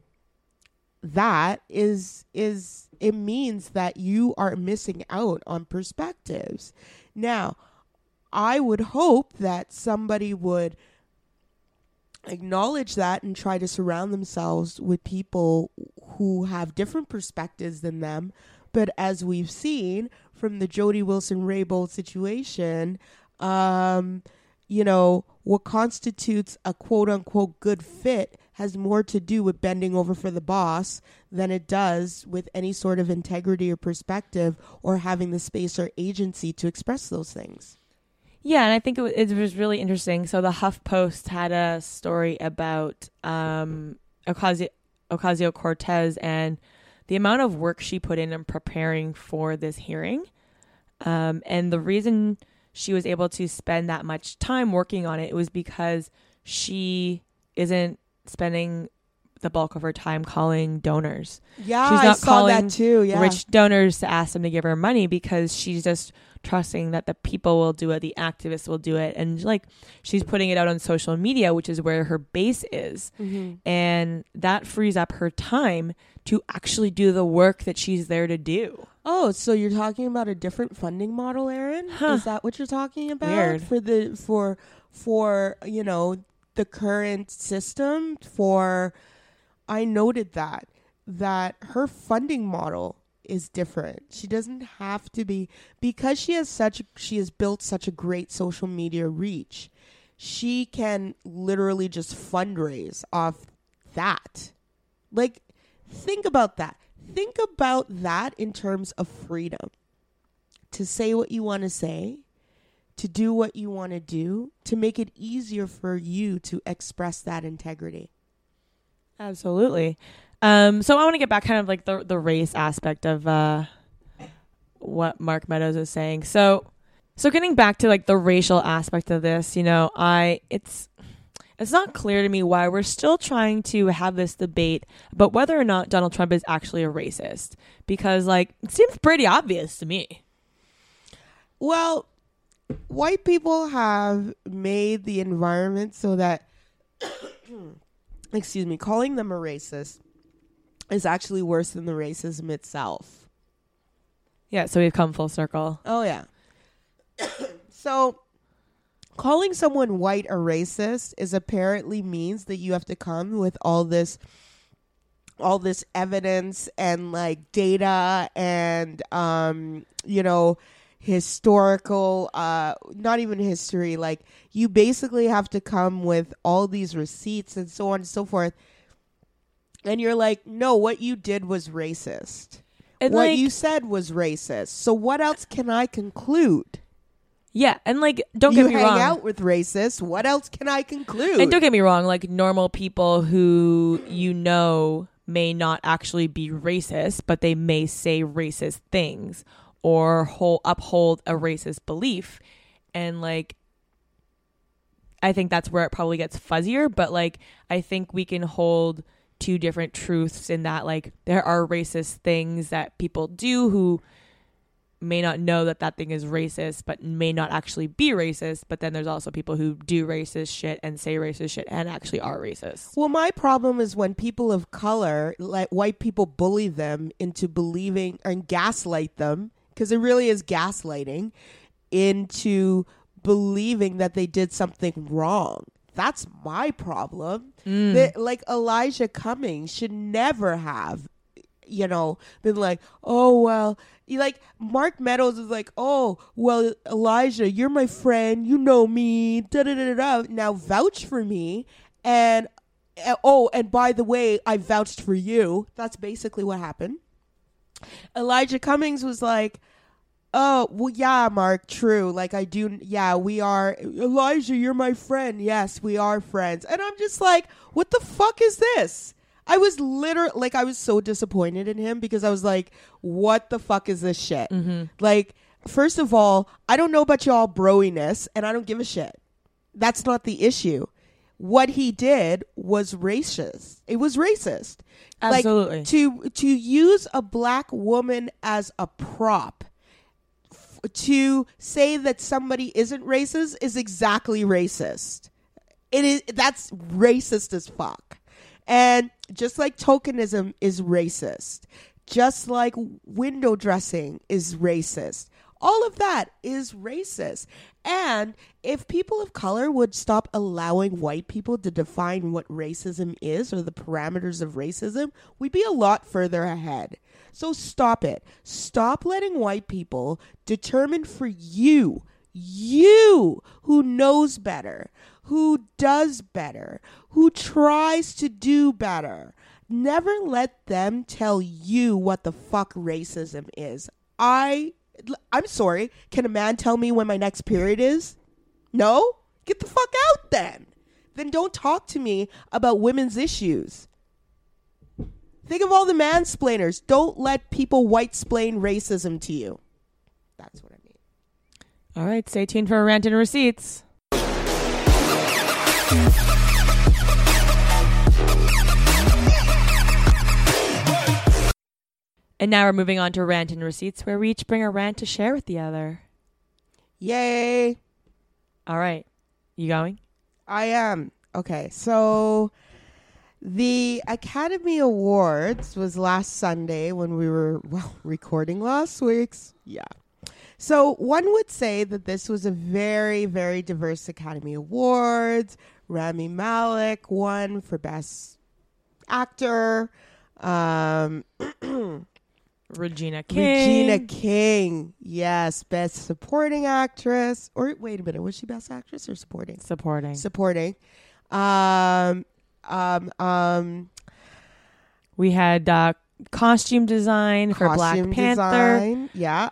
that is is it means that you are missing out on perspectives. Now, I would hope that somebody would acknowledge that and try to surround themselves with people who have different perspectives than them. But as we've seen from the Jody Wilson Raybould situation, um, you know, what constitutes a quote unquote good fit has more to do with bending over for the boss than it does with any sort of integrity or perspective or having the space or agency to express those things. Yeah, and I think it was, it was really interesting. So the HuffPost had a story about um, Ocasio Ocasio Cortez and the amount of work she put in in preparing for this hearing, um, and the reason she was able to spend that much time working on it was because she isn't spending the bulk of her time calling donors Yeah, She's I not saw calling that too. Yeah, rich donors to ask them to give her money because she's just trusting that the people will do it, the activists will do it, and like she's putting it out on social media, which is where her base is, hmm and that frees up her time to actually do the work that she's there to do. Oh, so you're talking about a different funding model, Aaron? Huh. Is that what you're talking about Weird. for the for for you know the current system? For I noted that that her funding model is different. She doesn't have to be because she has such she has built such a great social media reach. She can literally just fundraise off that. Like think about that. Think about that in terms of freedom. To say what you want to say, to do what you want to do, to make it easier for you to express that integrity. Absolutely. Um, so I want to get back kind of like the the race aspect of uh, what Mark Meadows is saying. So so getting back to like the racial aspect of this, you know, I it's it's not clear to me why we're still trying to have this debate about whether or not Donald Trump is actually a racist. Because, like, it seems pretty obvious to me. Well, white people have made the environment so that, excuse me, calling them a racist is actually worse than the racism itself. Yeah, so we've come full circle. Oh, yeah. so, calling someone white a racist is apparently means that you have to come with all this all this evidence and like data and um you know historical uh not even history like you basically have to come with all these receipts and so on and so forth. And you're like no what you did was racist. And, what like, you said was racist. So what else can i conclude? Yeah, and like, don't you get me hang wrong. out with racists. What else can i conclude? And don't get me wrong, like normal people who you know may not actually be racist, but they may say racist things or whole, uphold a racist belief. And like, I think that's where it probably gets fuzzier, but like, I think we can hold two different truths in that, like, there are racist things that people do who may not know that that thing is racist, but may not actually be racist. But then there's also people who do racist shit and say racist shit and actually are racist. Well, my problem is when people of color, like white people, bully them into believing and gaslight them, because it really is gaslighting, into believing that they did something wrong. That's my problem. That, like Elijah Cummings should never have, you know, been like, oh well, like Mark Meadows is like, oh well, Elijah, you're my friend, you know me, da da da da. Now vouch for me, and uh, oh, and by the way, I vouched for you. That's basically what happened. Elijah Cummings was like, Oh, well, yeah, Mark, true. Like, I do, yeah, we are. Elijah, you're my friend. Yes, we are friends. And I'm just like, what the fuck is this? I was literally, like, I was so disappointed in him because I was like, what the fuck is this shit? Mm-hmm. Like, first of all, I don't know about y'all broiness, and I don't give a shit. That's not the issue. What he did was racist. It was racist. Absolutely. Like, to to use a black woman as a prop f- to say that somebody isn't racist is exactly racist. It is that's racist as fuck. And just like tokenism is racist, just like window dressing is racist. All of that is racist. And if people of color would stop allowing white people to define what racism is or the parameters of racism, we'd be a lot further ahead. So stop it. Stop letting white people determine for you, you who knows better, who does better, who tries to do better. Never let them tell you what the fuck racism is. I I'm sorry. Can a man tell me when my next period is? No? Get the fuck out then. Then don't talk to me about women's issues. Think of all the mansplainers. Don't let people white splain racism to you. That's what I mean. All right, stay tuned for a rant and receipts. And now we're moving on to rant and receipts, where we each bring a rant to share with the other. Yay. All right, you going? I am. Okay, so the Academy Awards was last Sunday when we were well recording last week's. Yeah. So one would say that this was a very, very diverse Academy Awards. Rami Malek won for Best Actor. Um, Regina King. Regina King, yes, Best Supporting Actress. Or wait a minute, was she Best Actress or Supporting? supporting. supporting. Um, um, um, We had uh, costume design for Black Panther. design. Yeah.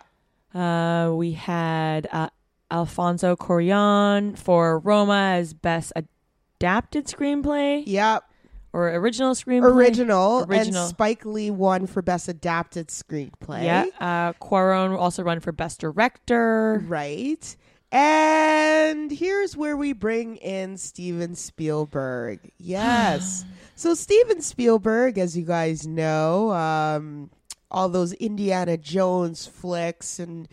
Uh, we had uh, Alfonso Cuarón for Roma as best adapted screenplay Yep. Or original screenplay. Original, Original. And Spike Lee won for Best Adapted Screenplay. Yeah. Uh, Cuarón also run for best director. Right. And here's where we bring in Steven Spielberg. Yes. so, Steven Spielberg, as you guys know, um, all those Indiana Jones flicks and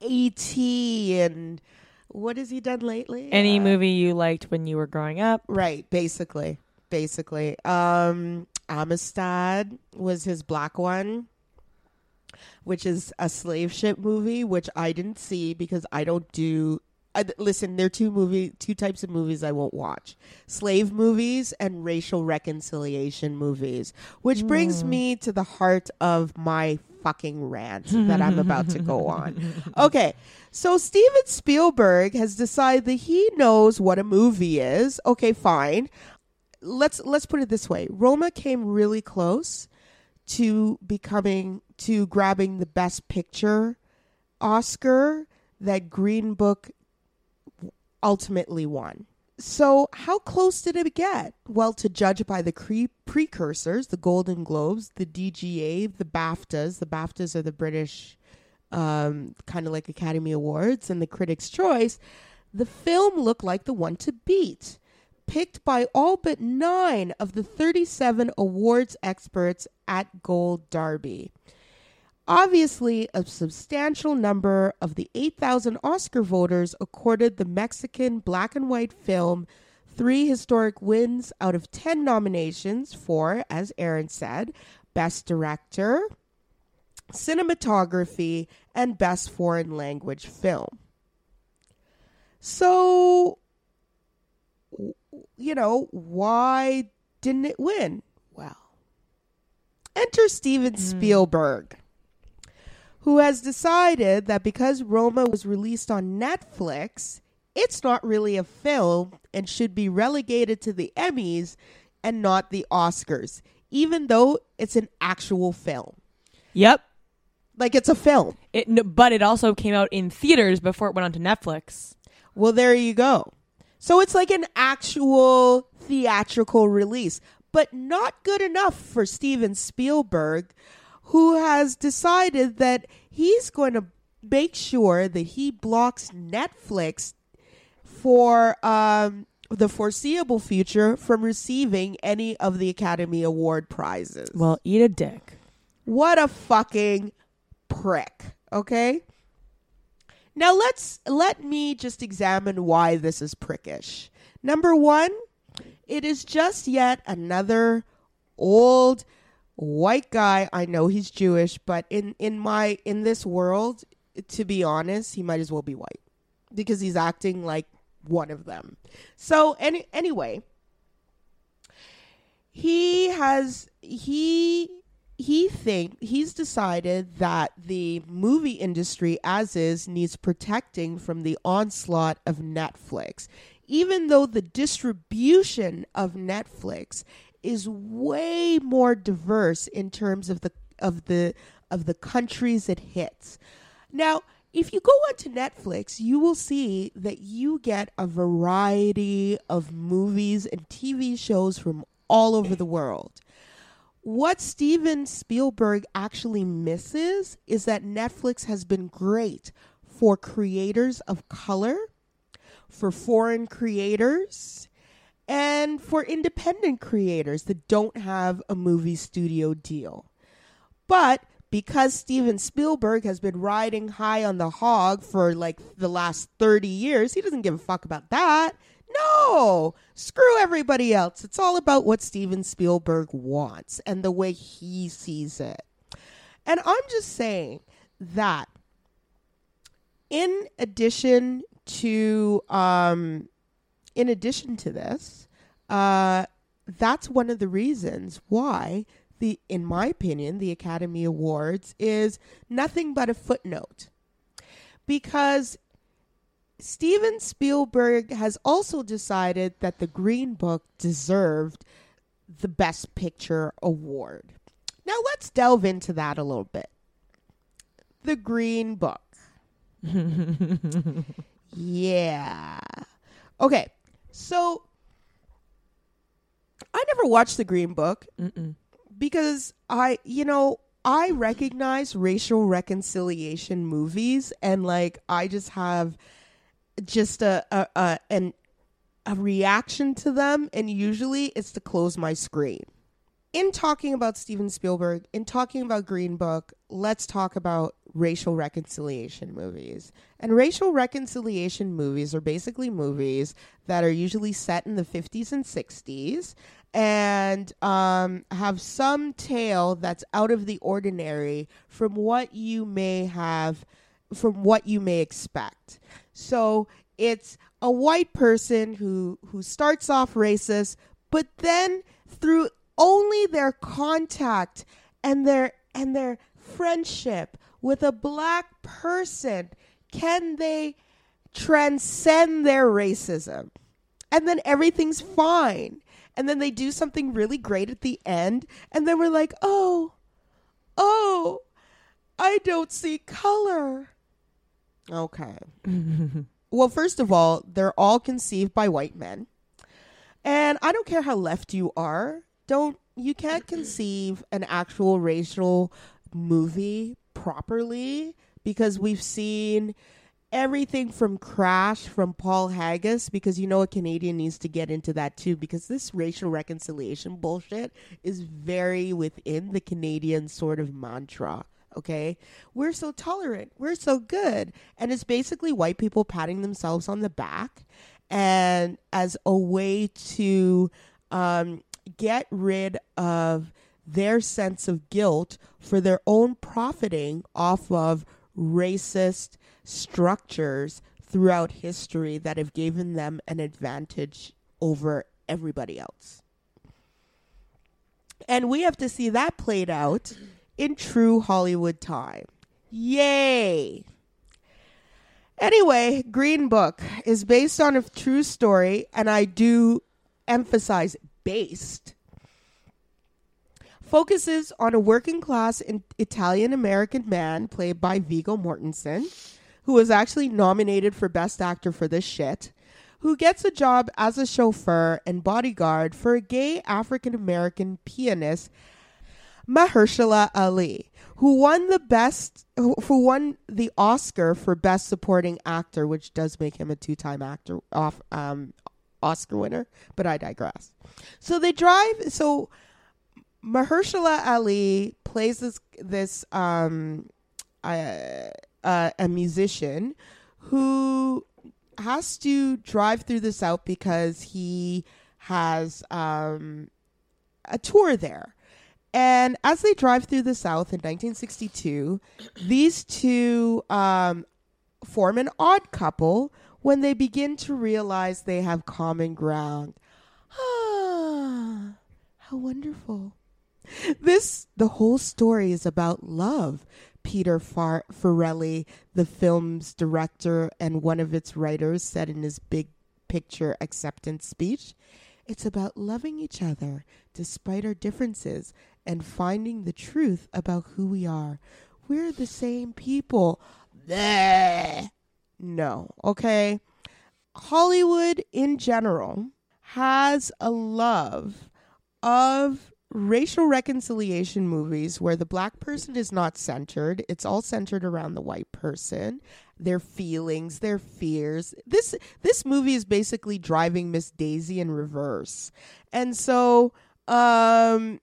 E.T. and what has he done lately? Any Uh, movie you liked when you were growing up? Right, basically. Basically. Um Amistad was his black one, which is a slave ship movie, which I didn't see because I don't do I, listen, there are two movie two types of movies I won't watch. Slave movies and racial reconciliation movies, which brings me to the heart of my fucking rant that I'm about to go on. Okay. So Steven Spielberg has decided that he knows what a movie is. Okay, fine. Let's let's put it this way. Roma came really close to becoming to grabbing the best picture Oscar that Green Book ultimately won. So, how close did it get? Well, to judge by the cre- precursors, the Golden Globes, the DGA, the BAFTAs, the BAFTAs are the British um, kind of like Academy Awards, and the Critics' Choice, the film looked like the one to beat. Picked by all but nine of the 37 awards experts at Gold Derby. Obviously, a substantial number of the 8,000 Oscar voters accorded the Mexican black and white film three historic wins out of 10 nominations for, as Aaron said, Best Director, Cinematography, and Best Foreign Language Film. So, you know, why didn't it win? Well, enter Steven hmm. Spielberg who has decided that because Roma was released on Netflix, it's not really a film and should be relegated to the Emmys and not the Oscars, even though it's an actual film. Yep. Like it's a film. It, but it also came out in theaters before it went onto Netflix. Well, there you go. So it's like an actual theatrical release, but not good enough for Steven Spielberg, who has decided that he's going to make sure that he blocks Netflix for um, the foreseeable future from receiving any of the Academy Award prizes. Well, eat a dick. What a fucking prick, okay? Now let's let me just examine why this is prickish. Number 1, it is just yet another old white guy. I know he's Jewish, but in in my in this world, to be honest, he might as well be white because he's acting like one of them. So any anyway, he has he he think he's decided that the movie industry as is needs protecting from the onslaught of Netflix even though the distribution of Netflix is way more diverse in terms of the of the of the countries it hits. Now, if you go onto Netflix, you will see that you get a variety of movies and TV shows from all over the world. What Steven Spielberg actually misses is that Netflix has been great for creators of color, for foreign creators, and for independent creators that don't have a movie studio deal. But because Steven Spielberg has been riding high on the hog for like the last 30 years, he doesn't give a fuck about that. No, screw everybody else. It's all about what Steven Spielberg wants and the way he sees it. And I'm just saying that in addition to um in addition to this, uh that's one of the reasons why the in my opinion the Academy Awards is nothing but a footnote. Because Steven Spielberg has also decided that the Green Book deserved the Best Picture award. Now let's delve into that a little bit. The Green Book. yeah. Okay. So I never watched The Green Book Mm-mm. because I, you know, I recognize racial reconciliation movies and like I just have just a, a, a an a reaction to them, and usually it's to close my screen. In talking about Steven Spielberg, in talking about Green Book, let's talk about racial reconciliation movies. And racial reconciliation movies are basically movies that are usually set in the 50s and 60s and um, have some tale that's out of the ordinary from what you may have, from what you may expect. So it's a white person who who starts off racist, but then through only their contact and their and their friendship with a black person can they transcend their racism. And then everything's fine. And then they do something really great at the end. And then we're like, oh, oh, I don't see color. Okay. well, first of all, they're all conceived by white men. And I don't care how left you are, don't you can't conceive an actual racial movie properly because we've seen everything from Crash from Paul Haggis because you know a Canadian needs to get into that too because this racial reconciliation bullshit is very within the Canadian sort of mantra. Okay, we're so tolerant, we're so good, and it's basically white people patting themselves on the back, and as a way to um, get rid of their sense of guilt for their own profiting off of racist structures throughout history that have given them an advantage over everybody else. And we have to see that played out in true Hollywood time. Yay! Anyway, Green Book is based on a true story, and I do emphasize based focuses on a working class Italian American man played by Viggo Mortensen, who was actually nominated for Best Actor for this shit, who gets a job as a chauffeur and bodyguard for a gay African American pianist, Mahershala Ali, who won the best, who won the Oscar for Best Supporting Actor, which does make him a two-time actor off um, Oscar winner. But I digress. So they drive. So Mahershala Ali plays this this um uh, uh, a musician who has to drive through the South because he has um, a tour there. And as they drive through the South in 1962, these two um, form an odd couple when they begin to realize they have common ground. Ah, how wonderful. This, the whole story is about love. Peter Far- Farrelly, the film's director and one of its writers, said in his big picture acceptance speech. It's about loving each other despite our differences and finding the truth about who we are. We're the same people. No, okay? Hollywood in general has a love of racial reconciliation movies where the black person is not centered. It's all centered around the white person, their feelings, their fears. This this movie is basically driving Miss Daisy in reverse. And so um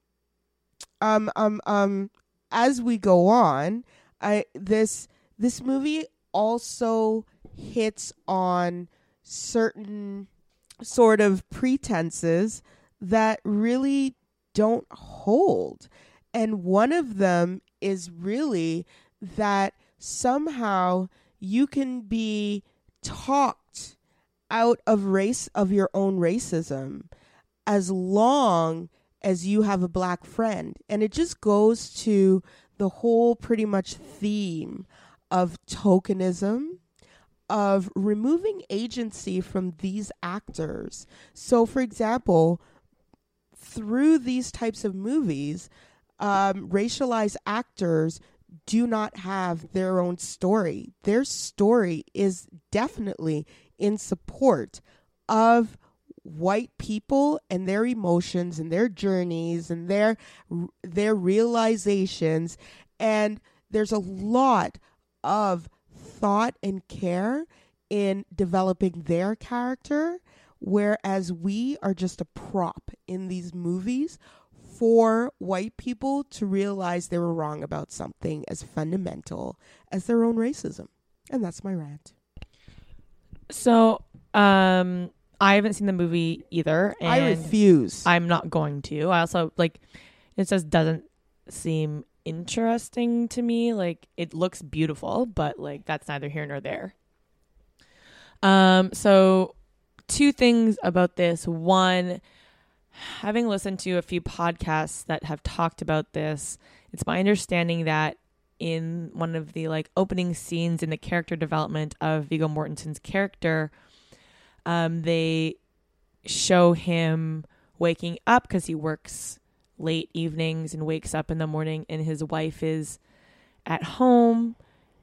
um um um as we go on, I this this movie also hits on certain sort of pretenses that really don't hold. And one of them is really that somehow you can be talked out of race of your own racism as long as you have a black friend. And it just goes to the whole pretty much theme of tokenism, of removing agency from these actors. So, for example, through these types of movies, um, racialized actors do not have their own story. Their story is definitely in support of white people and their emotions and their journeys and their their realizations and there's a lot of thought and care in developing their character, whereas we are just a prop in these movies for white people to realize they were wrong about something as fundamental as their own racism. And that's my rant. So, um, I haven't seen the movie either, and I refuse. I'm not going to. I also like it just doesn't seem interesting to me. Like it looks beautiful, but like that's neither here nor there. Um, so two things about this. One, having listened to a few podcasts that have talked about this, it's my understanding that in one of the like opening scenes in the character development of Viggo Mortensen's character, um, they show him waking up because he works late evenings and wakes up in the morning, and his wife is at home,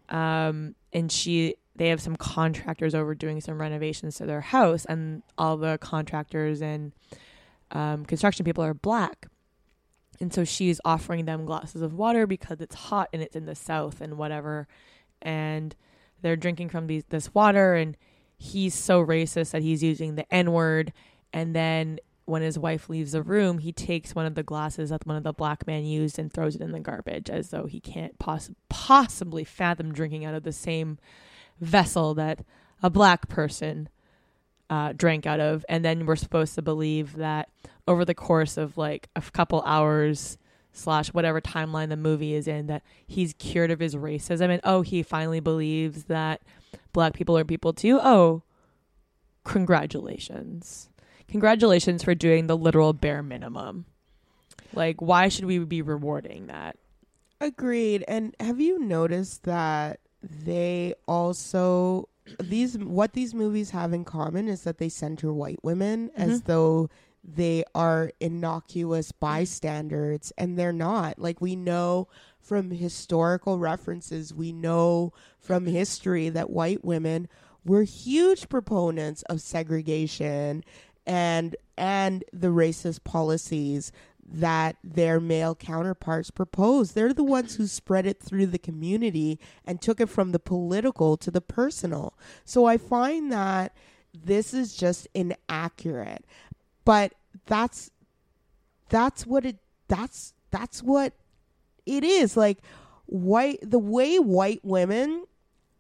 um, and she they have some contractors over doing some renovations to their house, and all the contractors and um, construction people are black. And so she's offering them glasses of water because it's hot and it's in the south and whatever. And they're drinking from these, this water, and he's so racist that he's using the N word. And then when his wife leaves the room, he takes one of the glasses that one of the black men used and throws it in the garbage as though he can't poss- possibly fathom drinking out of the same vessel that a black person uh, drank out of. And then we're supposed to believe that over the course of like a couple hours slash whatever timeline the movie is in that he's cured of his racism and oh he finally believes that black people are people too oh congratulations congratulations for doing the literal bare minimum like why should we be rewarding that Agreed. And have you noticed that they also these what these movies have in common is that they center white women as Mhm. though they are innocuous bystanders and they're not. Like we know from historical references, we know from history that white women were huge proponents of segregation and and the racist policies that their male counterparts proposed. They're the ones who spread it through the community and took it from the political to the personal. So I find that this is just inaccurate. But that's that's what it that's that's what it is. Like white the way white women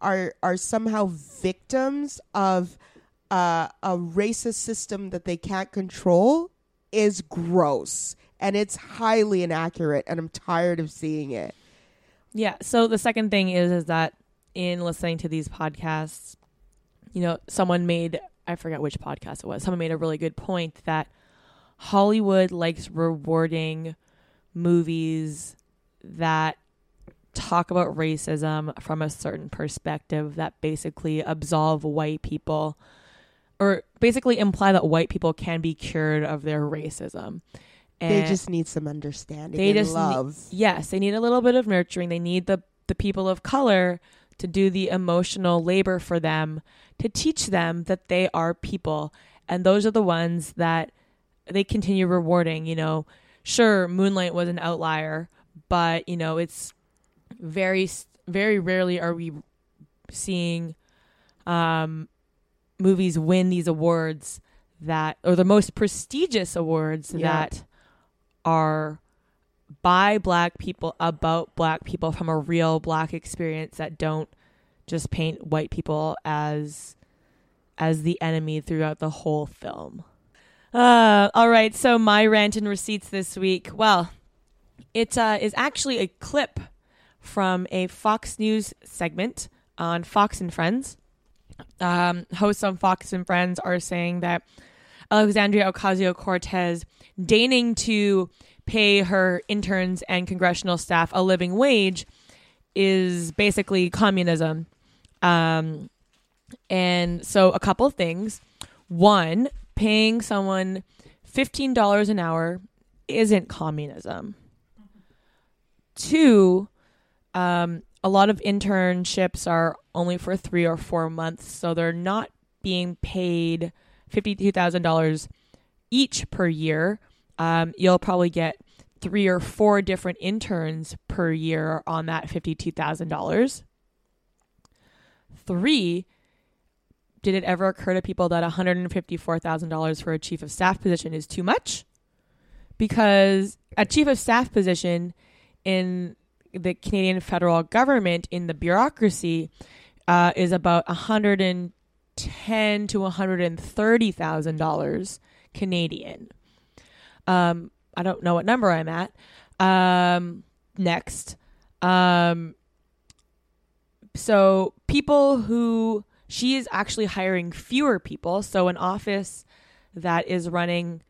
are are somehow victims of uh, a racist system that they can't control is gross and it's highly inaccurate and I'm tired of seeing it. Yeah. So the second thing is is that in listening to these podcasts, you know, someone made I forget which podcast it was. Someone made a really good point that Hollywood likes rewarding movies that talk about racism from a certain perspective that basically absolve white people or basically imply that white people can be cured of their racism. they just need some understanding They and just ne- love. yes, they need a little bit of nurturing. They need the the people of color to do the emotional labor for them to teach them that they are people, and those are the ones that they continue rewarding. You know, sure, Moonlight was an outlier, but you know, it's very very rarely are we seeing um, movies win these awards that or the most prestigious awards that are by black people about black people from a real black experience that don't just paint white people as as the enemy throughout the whole film. Uh, all right, so my rant and receipts this week. Well, it uh, is actually a clip from a Fox News segment on Fox and Friends. Um, hosts on Fox and Friends are saying that Alexandria Ocasio Cortez deigning to pay her interns and congressional staff a living wage is basically communism. Um, and so, a couple things. One, paying someone $15 an hour isn't communism. Two, um, a lot of internships are only for three or four months, so they're not being paid $52,000 each per year. Um, you'll probably get three or four different interns per year on that $52,000. Three, did it ever occur to people that $154,000 for a chief of staff position is too much? Because a chief of staff position in the Canadian federal government in the bureaucracy uh, is about 110 to 130 thousand dollars Canadian. Um, I don't know what number I'm at. Um, next, um, so people who she is actually hiring fewer people. So an office that is running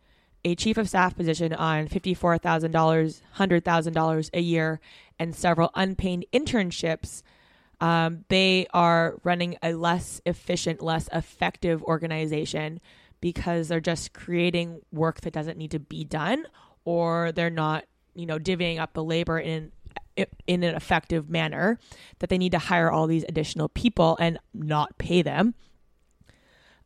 a chief of staff position on $54,000, $100,000 a year, and several unpaid internships, um, they are running a less efficient, less effective organization because they're just creating work that doesn't need to be done or they're not, you know, divvying up the labor in in an effective manner that they need to hire all these additional people and not pay them.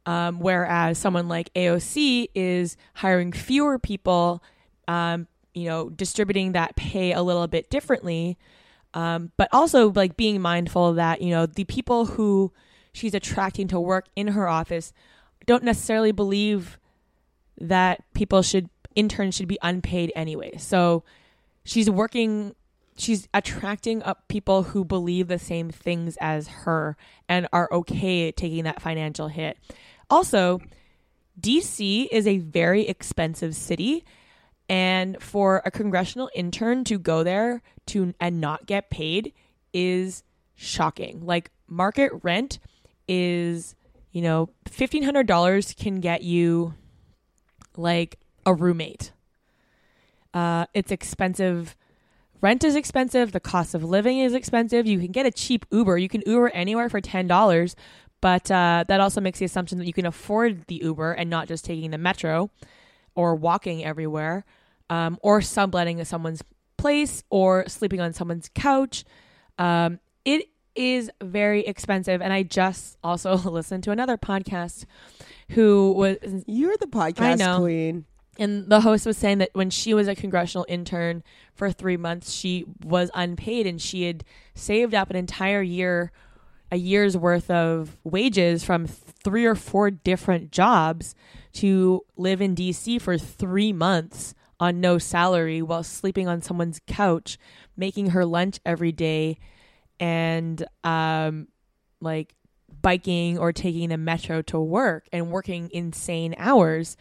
Um, whereas someone like AOC is hiring fewer people, um, you know, distributing that pay a little bit differently, um, but also like being mindful that you know the people who she's attracting to work in her office don't necessarily believe that people should interns should be unpaid anyway. So she's working she's attracting up people who believe the same things as her and are okay taking that financial hit. Also, DC is a very expensive city and for a congressional intern to go there to and not get paid is shocking. Like market rent is, you know, $1500 can get you like a roommate. Uh, it's expensive rent is expensive, the cost of living is expensive. You can get a cheap Uber. You can Uber anywhere for $10, but uh, that also makes the assumption that you can afford the Uber and not just taking the metro or walking everywhere um, or subletting someone's place or sleeping on someone's couch. Um, it is very expensive. And I just also listened to another podcast who was. You're the podcast queen. And the host was saying that when she was a congressional intern for three months, she was unpaid and she had saved up an entire year, a year's worth of wages from three or four different jobs to live in DC for three months on no salary while sleeping on someone's couch, making her lunch every day, and um, like biking or taking the metro to work and working insane hours.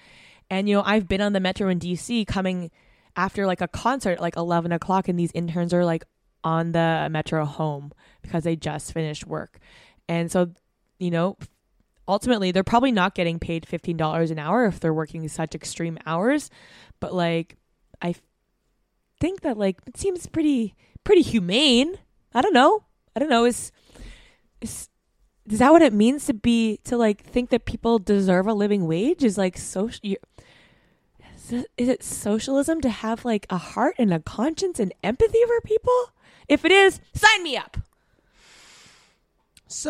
And, you know, I've been on the metro in DC coming after like a concert like 11 o'clock, and these interns are like on the metro home because they just finished work. And so, you know, ultimately they're probably not getting paid $15 an hour if they're working such extreme hours. But like, I think that like it seems pretty, pretty humane. I don't know. I don't know. Is, is, is that what it means to be to like think that people deserve a living wage? Is like social is it socialism to have like a heart and a conscience and empathy for people? If it is sign me up. So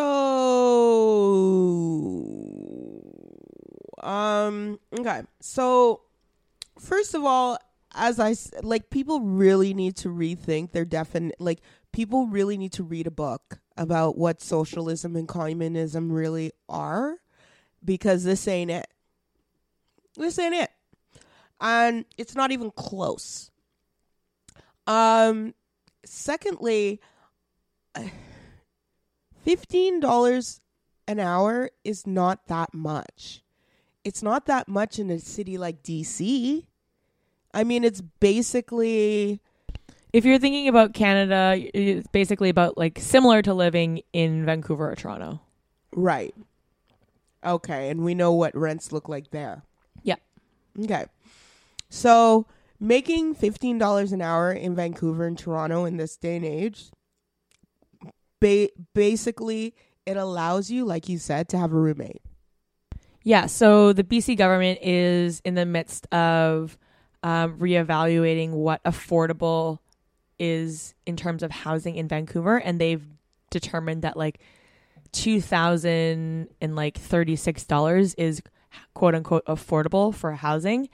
um okay. So first of all as i like people really need to rethink their defin like people really need to read a book about what socialism and communism really are because this ain't it. This ain't it. And it's not even close. Um secondly, $15 an hour is not that much. It's not that much in a city like DC. I mean, it's basically if you're thinking about Canada, it's basically about like similar to living in Vancouver or Toronto. Right. Okay, and we know what rents look like there. Yeah. Okay. So making fifteen dollars an hour in Vancouver and Toronto in this day and age, ba- basically, it allows you, like you said, to have a roommate. Yeah. So the BC government is in the midst of um, reevaluating what affordable is in terms of housing in Vancouver, and they've determined that like two thousand and like thirty six dollars is quote unquote affordable for housing.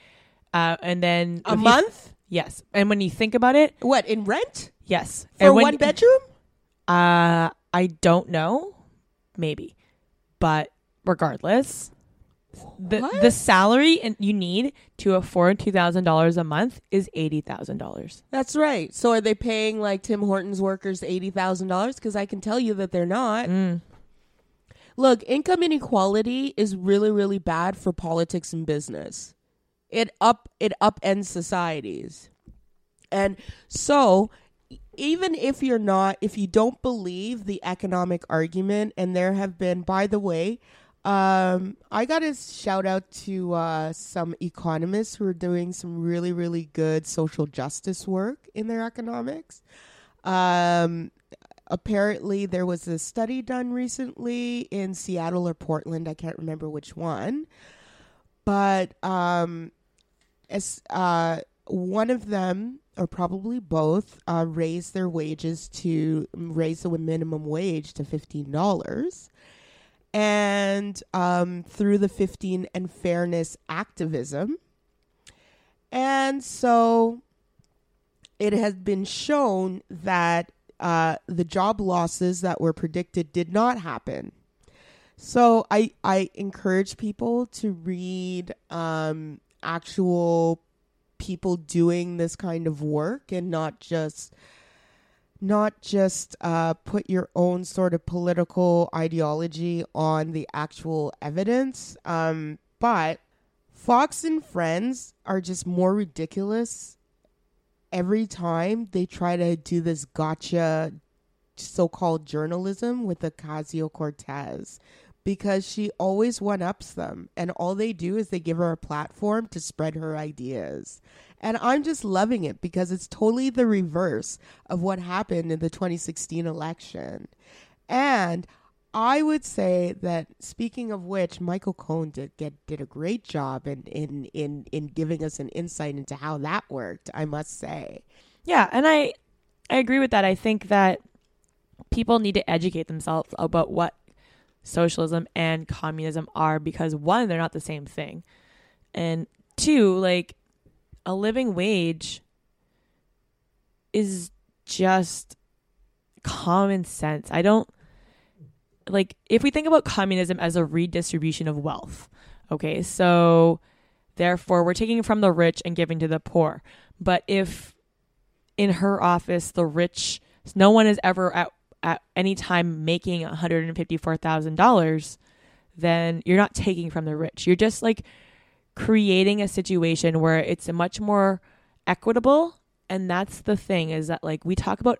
Uh, and then a month. You, yes, and when you think about it, what in rent? Yes, for one bedroom. Uh, I don't know, maybe, but regardless. The What? the salary and you need to afford two thousand dollars a month is eighty thousand dollars. That's right. So are they paying like Tim Hortons workers eighty thousand dollars? Because I can tell you that they're not. Mm. Look, income inequality is really, really bad for politics and business. It up it upends societies. And so even if you're not if you don't believe the economic argument and there have been by the way um i got a shout out to uh some economists who are doing some really really good social justice work in their economics um apparently there was a study done recently in Seattle or Portland, I can't remember which one. But um as uh one of them or probably both uh, raised their wages to raise the minimum wage to $15 and um, through the 15 and fairness activism and so it has been shown that uh, the job losses that were predicted did not happen. So I I encourage people to read um, actual people doing this kind of work and not just not just uh, put your own sort of political ideology on the actual evidence. Um, but Fox and Friends are just more ridiculous every time they try to do this gotcha so-called journalism with Ocasio Cortez because she always one-ups them and all they do is they give her a platform to spread her ideas. And I'm just loving it because it's totally the reverse of what happened in the 2016 election. And I would say that speaking of which, Michael Cohen did get did a great job in in in in giving us an insight into how that worked. I must say. Yeah, and I I agree with that. I think that people need to educate themselves about what socialism and communism are because one, they're not the same thing. And two, like a living wage is just common sense. I don't like if we think about communism as a redistribution of wealth. Okay, so therefore we're taking from the rich and giving to the poor. But if in her office the rich no one is ever at at any time making $154,000, then you're not taking from the rich. You're just like creating a situation where it's much more equitable and that's the thing is that like we talk about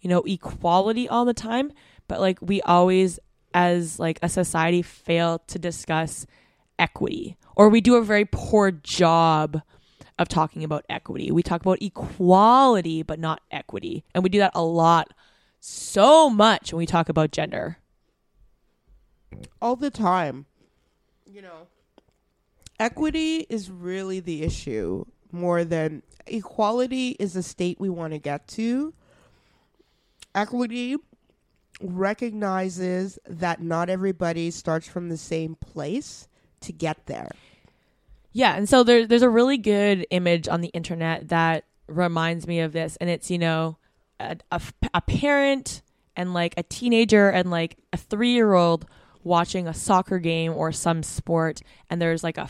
you know equality all the time, but like we always as like a society fail to discuss equity or we do a very poor job of talking about equity. We talk about equality but not equity. And we do that a lot so much when we talk about gender. all the time. You know, equity is really the issue more than equality is a state we want to get to. Equity recognizes that not everybody starts from the same place to get there. Yeah, and so there, there's a really good image on the internet that reminds me of this, and it's you know a, a, a parent and like a teenager and like a three year old watching a soccer game or some sport, and there's like a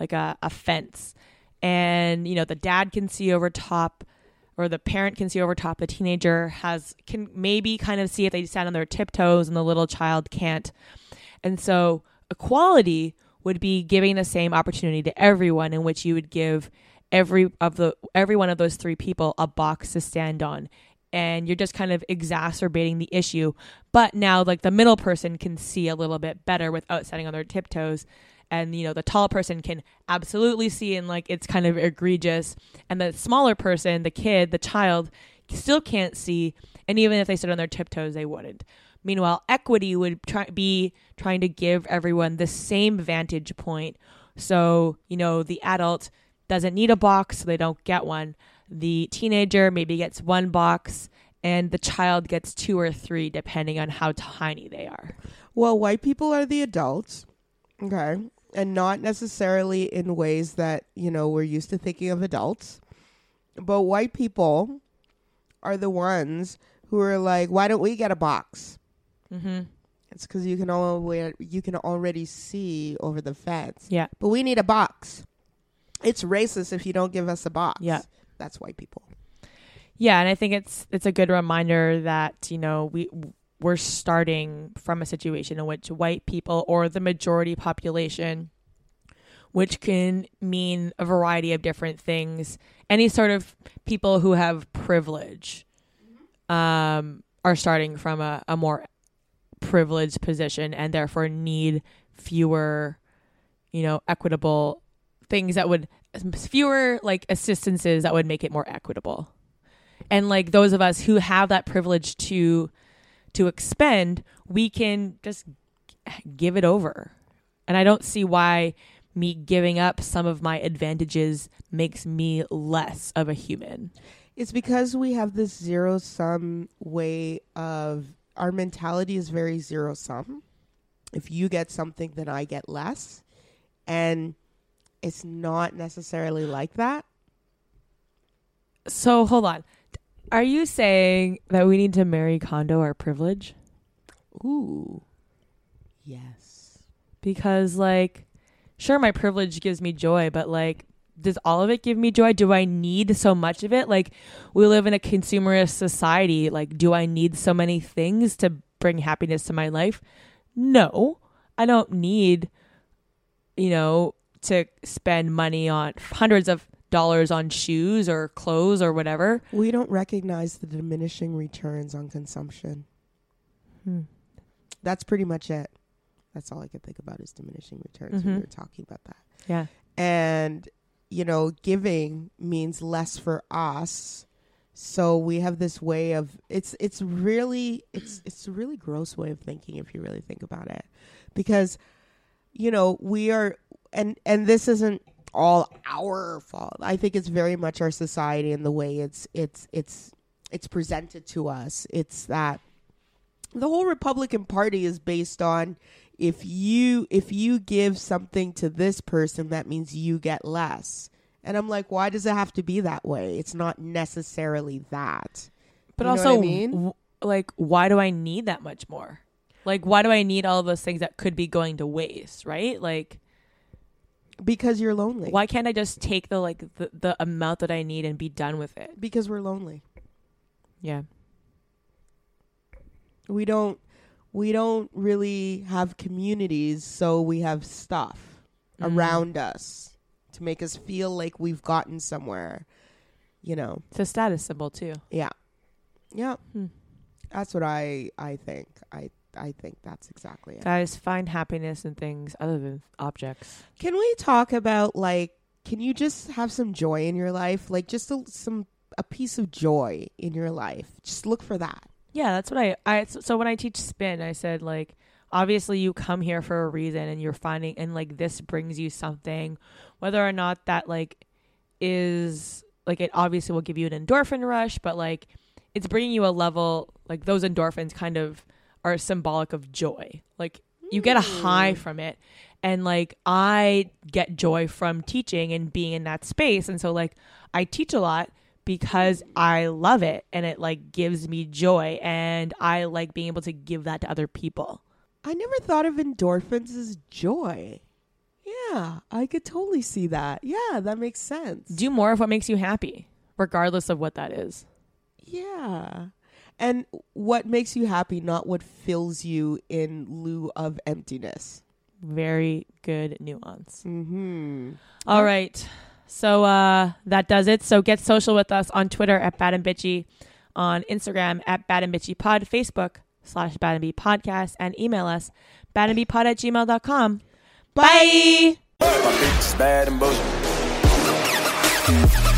like a, a fence, and you know the dad can see over top. Or the parent can see over top. The teenager has can maybe kind of see if they stand on their tiptoes, and the little child can't. And so equality would be giving the same opportunity to everyone in which you would give every of the every one of those three people a box to stand on and you're just kind of exacerbating the issue but now like the middle person can see a little bit better without standing on their tiptoes and you know the tall person can absolutely see and like it's kind of egregious and the smaller person the kid the child still can't see and even if they stood on their tiptoes they wouldn't Meanwhile, equity would try, be trying to give everyone the same vantage point. So, you know, the adult doesn't need a box, so they don't get one. The teenager maybe gets one box, and the child gets two or three, depending on how tiny they are. Well, white people are the adults, okay, and not necessarily in ways that, you know, we're used to thinking of adults. But white people are the ones who are like, why don't we get a box? Mm-hmm. It's because you can always you can already see over the fence. Yeah. But we need a box. It's racist if you don't give us a box. Yeah. That's white people. Yeah, and I think it's it's a good reminder that, you know, we we're starting from a situation in which white people or the majority population which can mean a variety of different things. Any sort of people who have privilege um, are starting from a, a more privileged position and therefore need fewer, you know, equitable things that would fewer like assistances that would make it more equitable. And like those of us who have that privilege to to expend, we can just give it over. And I don't see why me giving up some of my advantages makes me less of a human. It's because we have this zero sum way of our mentality is very zero sum. If you get something, then I get less. And it's not necessarily like that. So hold on. Are you saying that we need to Marie Kondo our privilege? Ooh. Yes. Because like sure my privilege gives me joy, but like does all of it give me joy? Do I need so much of it? Like we live in a consumerist society. Like do I need so many things to bring happiness to my life? No. I don't need you know to spend money on hundreds of dollars on shoes or clothes or whatever. We don't recognize the diminishing returns on consumption. Hmm. That's pretty much it. That's all I can think about is diminishing returns when Mhm. we were talking about that. Yeah. And, you know, giving means less for us. So we have this way of it's it's really it's it's a really gross way of thinking if you really think about it. Because you know, we are and and this isn't all our fault. I think it's very much our society and the way it's it's it's it's presented to us. It's that the whole Republican Party is based on if you if you give something to this person that means you get less. And I'm like, why does it have to be that way? It's not necessarily that. But You also, I mean? w- like, why do I need that much more? Like, why do I need all of those things that could be going to waste? Right? Like, Because you're lonely. why can't I just take the like the, the amount that I need and be done with it? Because we're lonely. Yeah. We don't we don't really have communities, so we have stuff Mhm. around us to make us feel like we've gotten somewhere. You know. It's a status symbol too. Yeah. Yeah. Hmm. That's what I I think. I I think that's exactly it. Guys, find happiness in things other than objects. Can we talk about like can you just have some joy in your life? Like just a, some a piece of joy in your life. Just look for that. Yeah, that's what I I so so when I teach spin, I said like obviously you come here for a reason and you're finding and like this brings you something whether or not that like is like it obviously will give you an endorphin rush, but like it's bringing you a level like those endorphins kind of are symbolic of joy. Like you get a high mm. from it and like I get joy from teaching and being in that space and so like I teach a lot because I love it and it like gives me joy and I like being able to give that to other people. I never thought of endorphins as joy. Yeah, I could totally see that. Yeah, that makes sense. Do more of what makes you happy, regardless of what that is. yeah. And what makes you happy, not what fills you in lieu of emptiness. Very good nuance. Mm-hmm. All right. So uh, that does it. So get social with us on Twitter at Bad and Bitchy, on Instagram at Bad and Bitchy Pod, Facebook slash Bad and B Podcast, and email us badandbpod at gmail.com. Bye. My